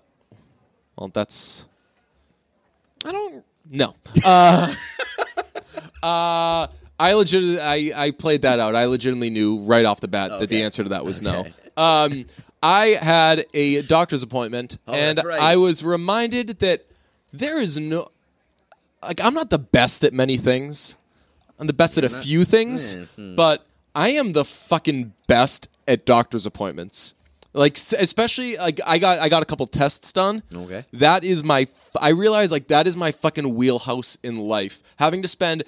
Speaker 2: well, that's. I don't. No. Uh, uh, I legit. I I played that out. I legitimately knew right off the bat that the answer to that was
Speaker 1: Okay.
Speaker 2: no. Um, I had a doctor's appointment,
Speaker 1: Oh,
Speaker 2: and
Speaker 1: right.
Speaker 2: I was reminded that there is no. Like, I'm not the best at many things. I'm the best at a few things,
Speaker 1: Hmm.
Speaker 2: but I am the fucking best at doctor's appointments. Like s- especially like I got I got a couple tests done.
Speaker 1: Okay.
Speaker 2: That is my I realize like that is my fucking wheelhouse in life. Having to spend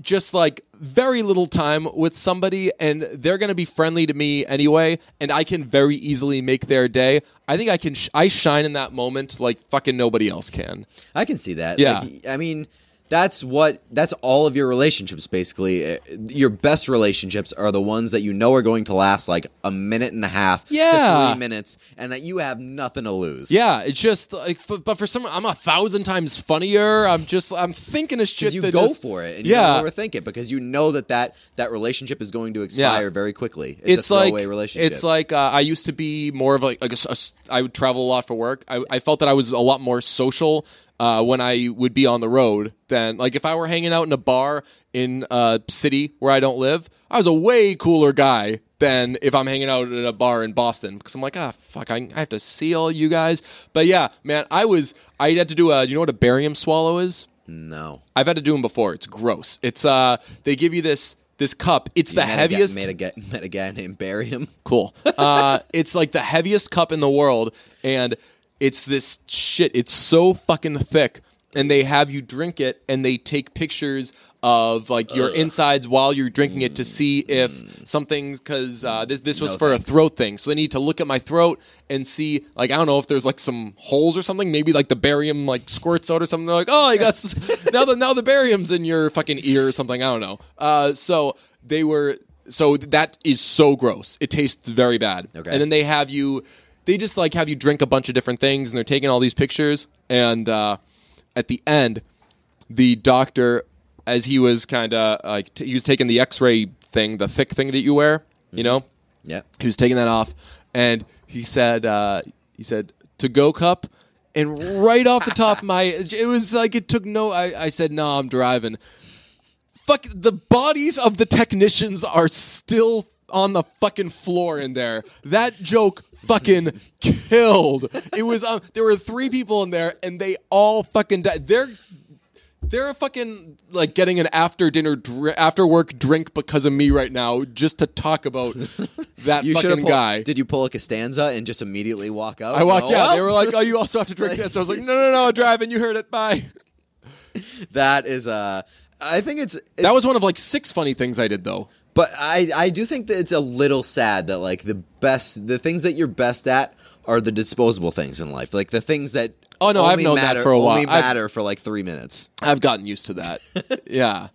Speaker 2: just like very little time with somebody and they're going to be friendly to me anyway and I can very easily make their day. I think I can sh- I shine in that moment like fucking nobody else can.
Speaker 1: I can see that.
Speaker 2: Yeah.
Speaker 1: Like, I mean, that's what that's all of your relationships basically. Uh, Your best relationships are the ones that you know are going to last like a minute and a half
Speaker 2: Yeah.
Speaker 1: to 3 minutes and that you have nothing to lose.
Speaker 2: Yeah, it's just like, but for some, I'm a thousand times funnier. I'm just, I'm thinking of shit.
Speaker 1: You go for it and you
Speaker 2: yeah,
Speaker 1: don't overthink it because you know that that, that relationship is going to expire very quickly. It's,
Speaker 2: it's
Speaker 1: a
Speaker 2: like
Speaker 1: relationship.
Speaker 2: it's like uh, I used to be more of like, like a a I would travel a lot for work. I, I felt that I was a lot more social uh, when I would be on the road than like if I were hanging out in a bar in a city where I don't live. I was a way cooler guy than if I'm hanging out at a bar in Boston because I'm like, ah, fuck, I, I have to see all you guys. But yeah, man, I was I had to do a. You know what a barium swallow is?
Speaker 1: no.
Speaker 2: I've had to do them before. It's gross. It's uh, they give you this this cup. It's the
Speaker 1: met a guy-
Speaker 2: heaviest.
Speaker 1: Met a, guy, met a guy named Barium.
Speaker 2: Cool. Uh, it's like the heaviest cup in the world, and it's this shit. It's so fucking thick, and they have you drink it, and they take pictures of like your insides while you're drinking it to see if something's because uh, this this was
Speaker 1: No
Speaker 2: for
Speaker 1: thanks.
Speaker 2: a throat thing. So they need to look at my throat and see like I don't know if there's like some holes or something. Maybe like the barium like squirts out or something. They're like, oh, I got s- now the now the barium's in your fucking ear or something. I don't know. Uh, so they were so that is so gross. It tastes very bad.
Speaker 1: Okay.
Speaker 2: And then they have you, they just like have you drink a bunch of different things, and they're taking all these pictures. And uh, at the end, the doctor, as he was kind of like t- he was taking the X-ray thing, the thick thing that you wear, you know,
Speaker 1: Yeah.
Speaker 2: he was taking that off, and he said, uh, he said, to go cup. And right off the top of my, it was like it took no. I, I said, no, I'm driving fuck the bodies of the technicians are still on the fucking floor in there. That joke fucking killed. It was um, there were three people in there and they all fucking died. They're they're fucking like getting an after dinner dr- after work drink because of me right now just to talk about that
Speaker 1: You
Speaker 2: fucking
Speaker 1: have
Speaker 2: guy.
Speaker 1: Did you pull a Costanza and just immediately walk out?
Speaker 2: I walked out.
Speaker 1: well,
Speaker 2: They were like, "Oh, you also have to drink this." I was like, "No, no, no, I'm driving. You heard it. Bye."
Speaker 1: that is uh I think it's, it's
Speaker 2: That was one of like six funny things I did though.
Speaker 1: But I I do think that it's a little sad that like the best the things that you're best at are the disposable things in life. Like the things that
Speaker 2: Oh, no, I've known that
Speaker 1: matter,
Speaker 2: for a while.
Speaker 1: Only
Speaker 2: I've-
Speaker 1: matter for like 3 minutes.
Speaker 2: I've gotten used to that. yeah.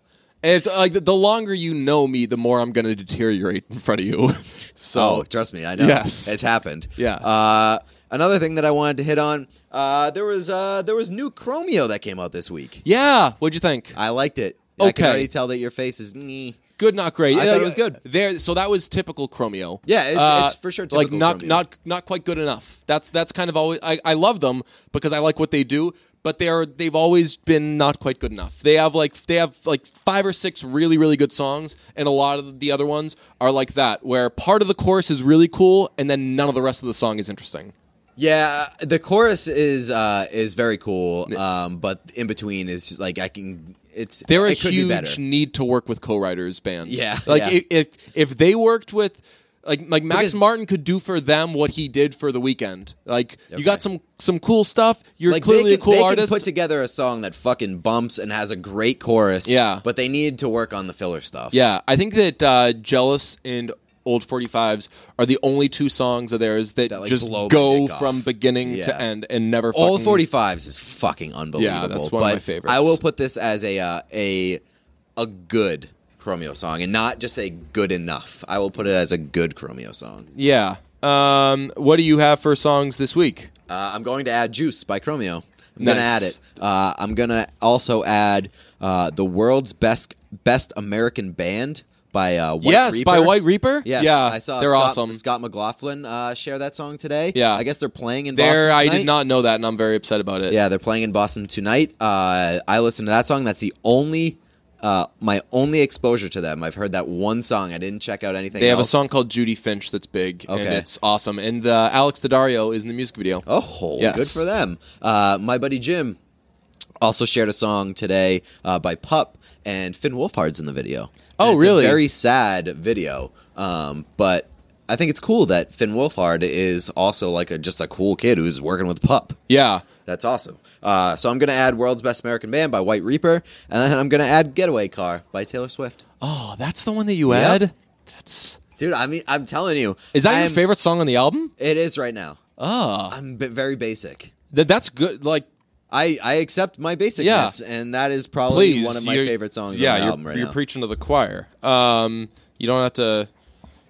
Speaker 2: And if, like the, the longer you know me, the more I'm going to deteriorate in front of you. So
Speaker 1: Oh, trust me, I know.
Speaker 2: Yes.
Speaker 1: It's happened.
Speaker 2: Yeah.
Speaker 1: Uh another thing that I wanted to hit on, uh there was uh there was new Chromeo that came out this week.
Speaker 2: yeah, what'd you think?
Speaker 1: I liked it. I can
Speaker 2: Okay.
Speaker 1: already tell that your face is "Nyeh."
Speaker 2: Good, not great.
Speaker 1: I thought it was good.
Speaker 2: There, so that was typical Chromeo.
Speaker 1: Yeah, it's-
Speaker 2: Uh,
Speaker 1: it's for sure
Speaker 2: like
Speaker 1: typical
Speaker 2: not
Speaker 1: Chromeo.
Speaker 2: not not quite good enough. That's that's kind of always. I, I love them because I like what they do, but they are they've always been not quite good enough. They have like they have like five or six really really good songs, and a lot of the other ones are like that, where part of the chorus is really cool, and then none of the rest of the song is interesting.
Speaker 1: Yeah, the chorus is uh, is very cool, um, but in between is just like I can. It's
Speaker 2: They're a
Speaker 1: it could be
Speaker 2: huge need to work with co-writers band.
Speaker 1: Yeah,
Speaker 2: like
Speaker 1: yeah.
Speaker 2: if if they worked with. Like like Max
Speaker 1: Because-
Speaker 2: Martin could do for them what he did for the Weeknd. Like
Speaker 1: Okay.
Speaker 2: you got some some cool stuff. You're
Speaker 1: Like
Speaker 2: clearly
Speaker 1: they
Speaker 2: a cool
Speaker 1: they
Speaker 2: artist.
Speaker 1: can put together a song that fucking bumps and has a great chorus.
Speaker 2: Yeah.
Speaker 1: but they need to work on the filler stuff.
Speaker 2: Yeah, I think that uh, "Jealous" and "Old 45s" are the only two songs of theirs that,
Speaker 1: That, like,
Speaker 2: just go from beginning
Speaker 1: Yeah.
Speaker 2: to end and never.
Speaker 1: all
Speaker 2: fucking-
Speaker 1: 45s is fucking unbelievable.
Speaker 2: yeah that's one of my favorites.
Speaker 1: I will put this as a uh, a a good Chromeo song and not just a good enough. I will put it as a good Chromeo song.
Speaker 2: Yeah. Um, what do you have for songs this week?
Speaker 1: Uh, I'm going to add Juice by Chromeo. I'm gonna add it. Uh, I'm gonna also add uh, the world's best best American band by uh, White
Speaker 2: yes,
Speaker 1: Reaper.
Speaker 2: by White Reaper.
Speaker 1: Yes,
Speaker 2: yeah,
Speaker 1: I saw
Speaker 2: they're
Speaker 1: Scott,
Speaker 2: awesome.
Speaker 1: Scott McLaughlin uh, share that song today.
Speaker 2: Yeah.
Speaker 1: I guess they're playing in
Speaker 2: There,
Speaker 1: Boston
Speaker 2: I did not know that, and I'm very upset about it.
Speaker 1: Yeah, they're playing in Boston tonight. Uh, I listened to that song. That's the only, uh, my only exposure to them. I've heard that one song. I didn't check out anything.
Speaker 2: They have a song called Judy French that's big, and
Speaker 1: Okay.
Speaker 2: it's awesome. And uh, Alex Daddario is in the music video.
Speaker 1: Oh,
Speaker 2: Yes.
Speaker 1: good for them. Uh, my buddy Jim also shared a song today uh, by Pup, and Finn Wolfhard's in the video.
Speaker 2: Oh,
Speaker 1: it's
Speaker 2: really?
Speaker 1: A very sad video, um, but I think it's cool that Finn Wolfhard is also like a just a cool kid who's working with Pup.
Speaker 2: Yeah.
Speaker 1: That's awesome. Uh, so I'm gonna add "World's Best American Band" by White Reaper, and then I'm gonna add "Getaway Car" by Taylor Swift.
Speaker 2: Oh, that's the one that you
Speaker 1: Yep.
Speaker 2: add. That's
Speaker 1: Dude, I mean, I'm telling you,
Speaker 2: is that your
Speaker 1: I'm-
Speaker 2: favorite song on the album?
Speaker 1: It is right now.
Speaker 2: Oh,
Speaker 1: I'm b- very basic.
Speaker 2: that that's good. Like,
Speaker 1: I, I accept my basicness, and that is probably
Speaker 2: please,
Speaker 1: one of my favorite songs
Speaker 2: Yeah,
Speaker 1: on the
Speaker 2: you're,
Speaker 1: album right
Speaker 2: you're preaching to the choir. Um, you don't have to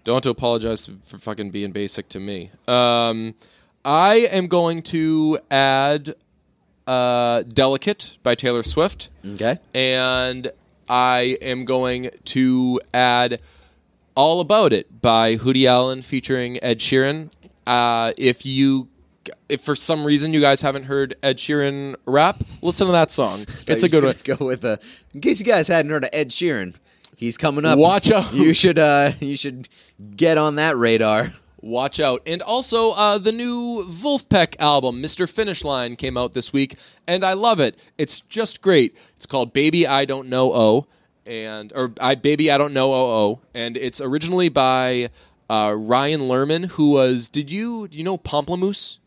Speaker 2: don't have to apologize for fucking being basic to me. Um, I am going to add uh, "Delicate" by Taylor Swift.
Speaker 1: okay.
Speaker 2: and I am going to add "All About It" by Hoodie Allen featuring Ed Sheeran. Uh, if you, if for some reason you guys haven't heard Ed Sheeran rap, listen to that song. It's a good one.
Speaker 1: Go with a. In case you guys hadn't heard of Ed Sheeran, he's coming up.
Speaker 2: Watch out.
Speaker 1: You should uh, you should get on that radar.
Speaker 2: Watch out. And also, uh, the new Vulfpeck album, Mr. Finish Line, came out this week, and I love it. It's just great. It's called Baby I Don't Know O, and or I Baby I Don't Know O O, and it's originally by uh, Ryan Lerman, who was. Did you do you know Pomplamoose?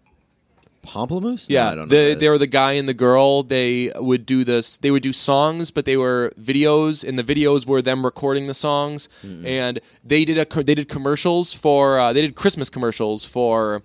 Speaker 1: Pomplamoose?
Speaker 2: Yeah,
Speaker 1: no, I don't know.
Speaker 2: the, they were the guy and the girl. They would do this. They would do songs, but they were videos, and the videos were them recording the songs. And they did a they did commercials for uh, they did Christmas commercials for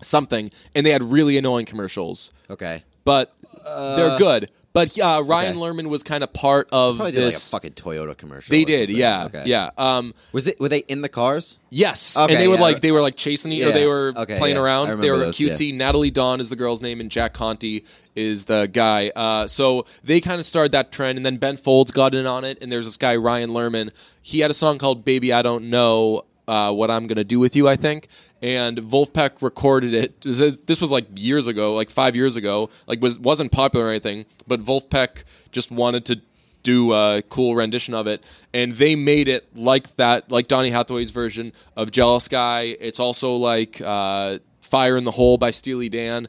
Speaker 2: something, and they had really annoying commercials,
Speaker 1: okay.
Speaker 2: but they're good. But uh, Ryan. Lerman was kind of part of
Speaker 1: Probably did like a
Speaker 2: this.
Speaker 1: fucking Toyota commercial.
Speaker 2: they
Speaker 1: or
Speaker 2: did,
Speaker 1: something.
Speaker 2: yeah,
Speaker 1: Okay.
Speaker 2: yeah. Um,
Speaker 1: Was it? Were they in the cars?
Speaker 2: Yes,
Speaker 1: Okay,
Speaker 2: and they
Speaker 1: yeah.
Speaker 2: like they were like chasing each, or they were
Speaker 1: okay,
Speaker 2: playing
Speaker 1: yeah. I
Speaker 2: around. They
Speaker 1: remember
Speaker 2: were
Speaker 1: those,
Speaker 2: cutesy. Nataly Dawn is the girl's name, and Jack Conte is the guy. Uh, so they kind of started that trend, and then Ben Folds got in on it. And there's this guy Ryan Lerman. He had a song called "Baby I Don't Know uh, What I'm Gonna Do with You," I think. And Vulfpeck recorded it. This was like years ago, like five years ago. Like was wasn't popular or anything, but Vulfpeck just wanted to do a cool rendition of it, and they made it like that, like Donny Hathaway's version of "Jealous Guy." It's also like uh, "Fire in the Hole" by Steely Dan,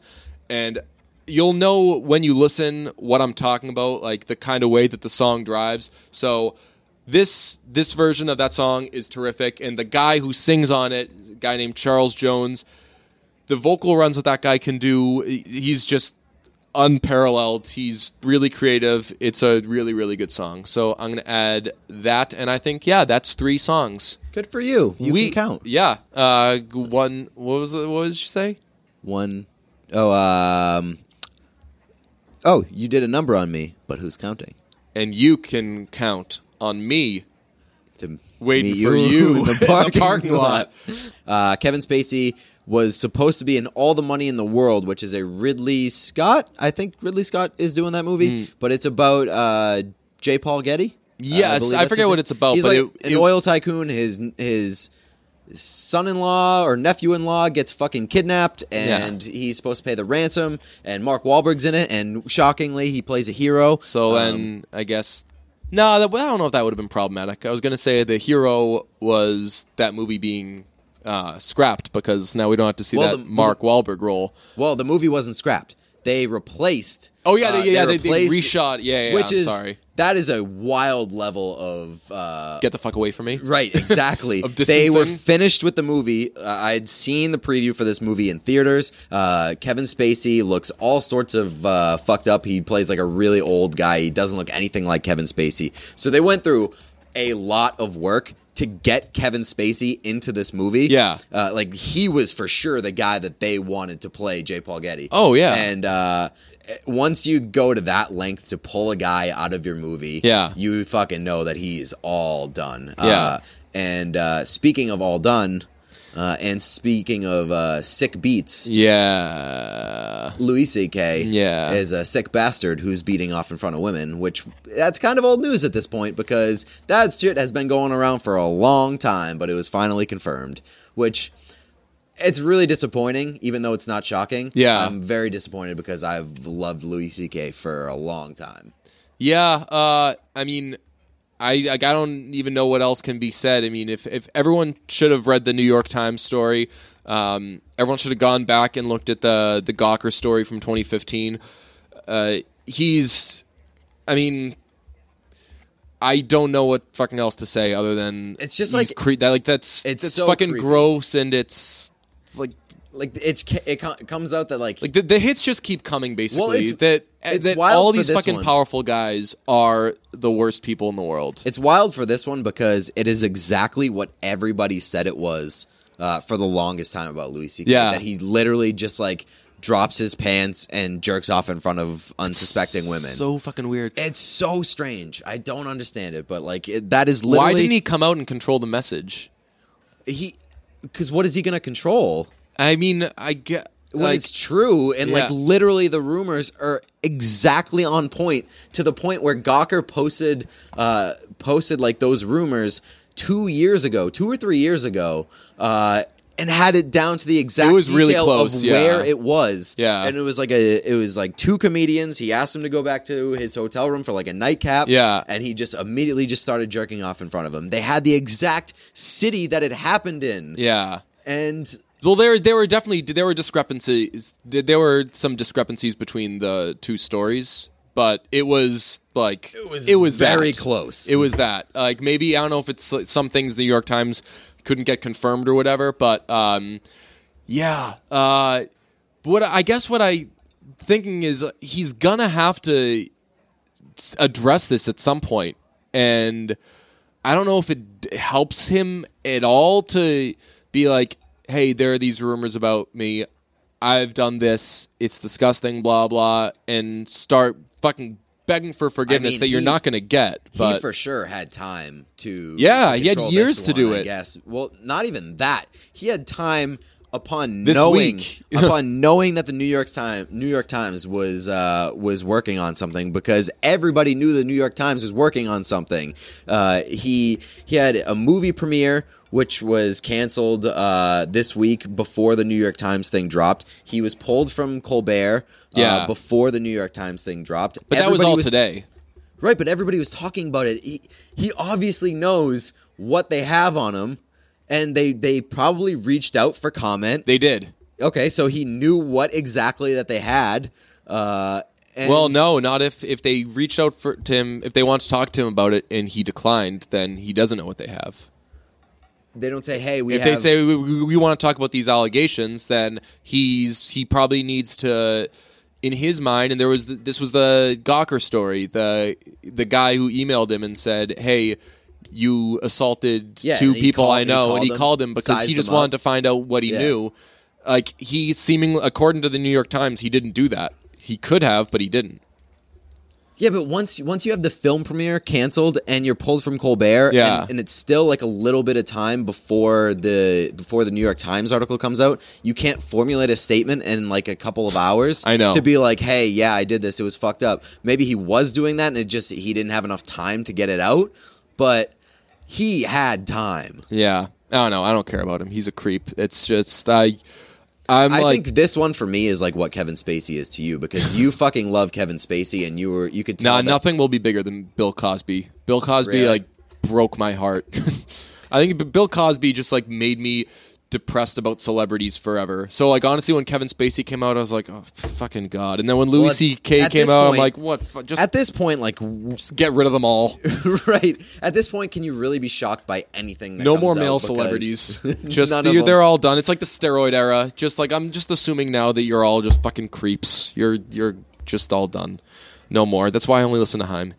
Speaker 2: and you'll know when you listen what I'm talking about, like the kind of way that the song drives. So this this version of that song is terrific, and the guy who sings on it, a guy named Charles Jones. The vocal runs that that guy can do, he's just unparalleled. He's really creative. It's a really, really good song. So I'm going to add that. And I think, yeah, that's three songs.
Speaker 1: Good for you. You
Speaker 2: we
Speaker 1: can count.
Speaker 2: Yeah. Uh, one, what was it? What did you say?
Speaker 1: One oh um. Oh, you did a number on me, but who's counting?
Speaker 2: And you can count on me
Speaker 1: To
Speaker 2: waiting
Speaker 1: meet
Speaker 2: for you
Speaker 1: in the
Speaker 2: in the
Speaker 1: parking,
Speaker 2: parking lot.
Speaker 1: Uh, Kevin Spacey was supposed to be in All the Money in the World, which is a Ridley Scott. I think Ridley Scott is doing that movie, but it's about uh, J. Paul Getty. Uh,
Speaker 2: Yes,
Speaker 1: believe
Speaker 2: I
Speaker 1: that's
Speaker 2: forget what it's about,
Speaker 1: He's
Speaker 2: but
Speaker 1: like
Speaker 2: it-
Speaker 1: an
Speaker 2: it-
Speaker 1: oil tycoon. His his son-in-law or nephew-in-law gets fucking kidnapped, and he's supposed to pay the ransom. And Mark Wahlberg's in it, and shockingly, he plays a hero.
Speaker 2: So
Speaker 1: Um,
Speaker 2: then I guess. No, that, I don't know if that would have been problematic. I was going to say the hero was that movie being uh, scrapped because now we don't have to see
Speaker 1: Well,
Speaker 2: that
Speaker 1: the-
Speaker 2: Mark Wahlberg role.
Speaker 1: Well, the movie wasn't scrapped. They replaced.
Speaker 2: Oh, yeah,
Speaker 1: uh,
Speaker 2: they- yeah, they- they reshot- yeah, yeah,
Speaker 1: which
Speaker 2: I'm
Speaker 1: is
Speaker 2: sorry.
Speaker 1: that is a wild level of uh,
Speaker 2: Get the fuck away from me.
Speaker 1: Right, exactly.
Speaker 2: Of
Speaker 1: they were finished with the movie. Uh, I'd seen the preview for this movie in theaters. Uh, Kevin Spacey looks all sorts of uh, fucked up. He plays like a really old guy. He doesn't look anything like Kevin Spacey. So they went through a lot of work to get Kevin Spacey into this movie.
Speaker 2: Yeah.
Speaker 1: Uh, like he was for sure the guy that they wanted to play J. Paul Getty.
Speaker 2: Oh, yeah.
Speaker 1: And uh, once you go to that length to pull a guy out of your movie,
Speaker 2: Yeah.
Speaker 1: you fucking know that he's all done.
Speaker 2: Yeah.
Speaker 1: Uh, and uh, speaking of all done, uh, and speaking of uh, sick beats,
Speaker 2: Yeah.
Speaker 1: Louis C.K.
Speaker 2: Yeah.
Speaker 1: is a sick bastard who's beating off in front of women, which that's kind of old news at this point because that shit has been going around for a long time, but it was finally confirmed, which it's really disappointing, even though it's not shocking.
Speaker 2: Yeah.
Speaker 1: I'm very disappointed because I've loved Louis C.K. for a long time.
Speaker 2: Yeah, uh, I mean, I like, I don't even know what else can be said. I mean, if if everyone should have read the New York Times story, um, everyone should have gone back and looked at the the Gawker story from 2015. Uh, he's, I mean, I don't know what fucking else to say other than
Speaker 1: It's just like-
Speaker 2: cre- that like that's
Speaker 1: It's
Speaker 2: that's
Speaker 1: so
Speaker 2: fucking
Speaker 1: creepy.
Speaker 2: gross and it's like
Speaker 1: it's it comes out that like
Speaker 2: like the, the hits just keep coming basically
Speaker 1: it's-
Speaker 2: that
Speaker 1: it's
Speaker 2: that all these fucking
Speaker 1: one.
Speaker 2: powerful guys are the worst people in the world.
Speaker 1: It's wild for this one because it is exactly what everybody said it was uh, for the longest time about Louis C.K.
Speaker 2: Yeah.
Speaker 1: That he literally just like drops his pants and jerks off in front of unsuspecting women.
Speaker 2: So fucking weird.
Speaker 1: it's so strange. I don't understand it, but like it, that is literally
Speaker 2: Why didn't he come out and control the message?
Speaker 1: he because what is he going to control?
Speaker 2: I mean, I get
Speaker 1: when
Speaker 2: like,
Speaker 1: it's true and like literally the rumors are exactly on point to the point where Gawker posted uh posted like those rumors two years ago, two or three years ago, uh and had it down to the exact
Speaker 2: It was really
Speaker 1: detail
Speaker 2: close,
Speaker 1: of
Speaker 2: yeah.
Speaker 1: where it was.
Speaker 2: Yeah.
Speaker 1: And it was like a it was like two comedians. He asked him to go back to his hotel room for like a nightcap.
Speaker 2: Yeah.
Speaker 1: And he just immediately just started jerking off in front of him. They had the exact city that it happened in.
Speaker 2: yeah.
Speaker 1: And
Speaker 2: Well, there there were definitely there were discrepancies. There were some discrepancies between the two stories, but it was like
Speaker 1: It was
Speaker 2: it was
Speaker 1: very
Speaker 2: that.
Speaker 1: close.
Speaker 2: It was that. Like maybe I don't know if it's like, some things the New York Times couldn't get confirmed or whatever, but um, yeah. Uh, what I guess what I thinking is he's gonna have to address this at some point, and I don't know if it helps him at all to be like, "Hey, there are these rumors about me. I've done this. It's disgusting." Blah blah, and start fucking begging for forgiveness
Speaker 1: mean,
Speaker 2: that you're
Speaker 1: he-
Speaker 2: not going to get. But
Speaker 1: he for sure had time to
Speaker 2: Yeah, he had years to
Speaker 1: one,
Speaker 2: do
Speaker 1: I
Speaker 2: it.
Speaker 1: guess well not even that he had time upon
Speaker 2: This
Speaker 1: knowing upon knowing that the New York Times New York Times was uh, was working on something because everybody knew the New York Times was working on something uh, he he had a movie premiere which was canceled uh, this week before the New York Times thing dropped he was pulled from Colbert uh,
Speaker 2: Yeah.
Speaker 1: before the New York Times thing dropped
Speaker 2: but that was
Speaker 1: Everybody
Speaker 2: all today.
Speaker 1: Right, but everybody was talking about it. He, he obviously knows what they have on him, and they they probably reached out for comment.
Speaker 2: They did.
Speaker 1: okay, so he knew what exactly that they had. Uh, and
Speaker 2: Well, no, not if if they reached out for to him if they want to talk to him about it and he declined, then he doesn't know what they have.
Speaker 1: They don't say, "Hey, we
Speaker 2: if
Speaker 1: have."
Speaker 2: they say we, we, want to talk about these allegations, then he's he probably needs to, in his mind. And there was the, this was the Gawker story, the the guy who emailed him and said, "Hey, you assaulted
Speaker 1: Yeah,
Speaker 2: two people
Speaker 1: called-
Speaker 2: I know,"
Speaker 1: called
Speaker 2: and he
Speaker 1: him,
Speaker 2: called him because he just wanted to find out what he
Speaker 1: Yeah.
Speaker 2: knew. Like he seemingly, according to the New York Times, he didn't do that. He could have, but he didn't.
Speaker 1: Yeah, but once once you have the film premiere canceled and you're pulled from Colbert,
Speaker 2: Yeah.
Speaker 1: and, and it's still like a little bit of time before the before the New York Times article comes out, you can't formulate a statement in like a couple of hours.
Speaker 2: I know.
Speaker 1: to be like, hey, yeah, I did this. It was fucked up. Maybe he was doing that, and it just he didn't have enough time to get it out, but he had time.
Speaker 2: Yeah, I don't know. I don't care about him. He's a creep. It's just I. I'm
Speaker 1: I
Speaker 2: like
Speaker 1: think this one for me is like what Kevin Spacey is to you because you fucking love Kevin Spacey and you were you could tell
Speaker 2: Nah,
Speaker 1: that-
Speaker 2: nothing will be bigger than Bill Cosby. Bill Cosby
Speaker 1: Really?
Speaker 2: like broke my heart. I think Bill Cosby just like made me depressed about celebrities forever. So like honestly, when Kevin Spacey came out, I was like, oh fucking god. And then when Louis
Speaker 1: Well,
Speaker 2: C.K. came out,
Speaker 1: point-
Speaker 2: I'm like, what? Just
Speaker 1: At this point, like, w-
Speaker 2: just get rid of them all.
Speaker 1: right at this point, can you really be shocked by anything? That
Speaker 2: No
Speaker 1: comes
Speaker 2: more male celebrities. Just
Speaker 1: none of
Speaker 2: they're,
Speaker 1: them-
Speaker 2: they're all done. It's like the steroid era. Just like I'm just assuming now that you're all just fucking creeps. You're you're just all done. No more. That's why I only listen to Haim.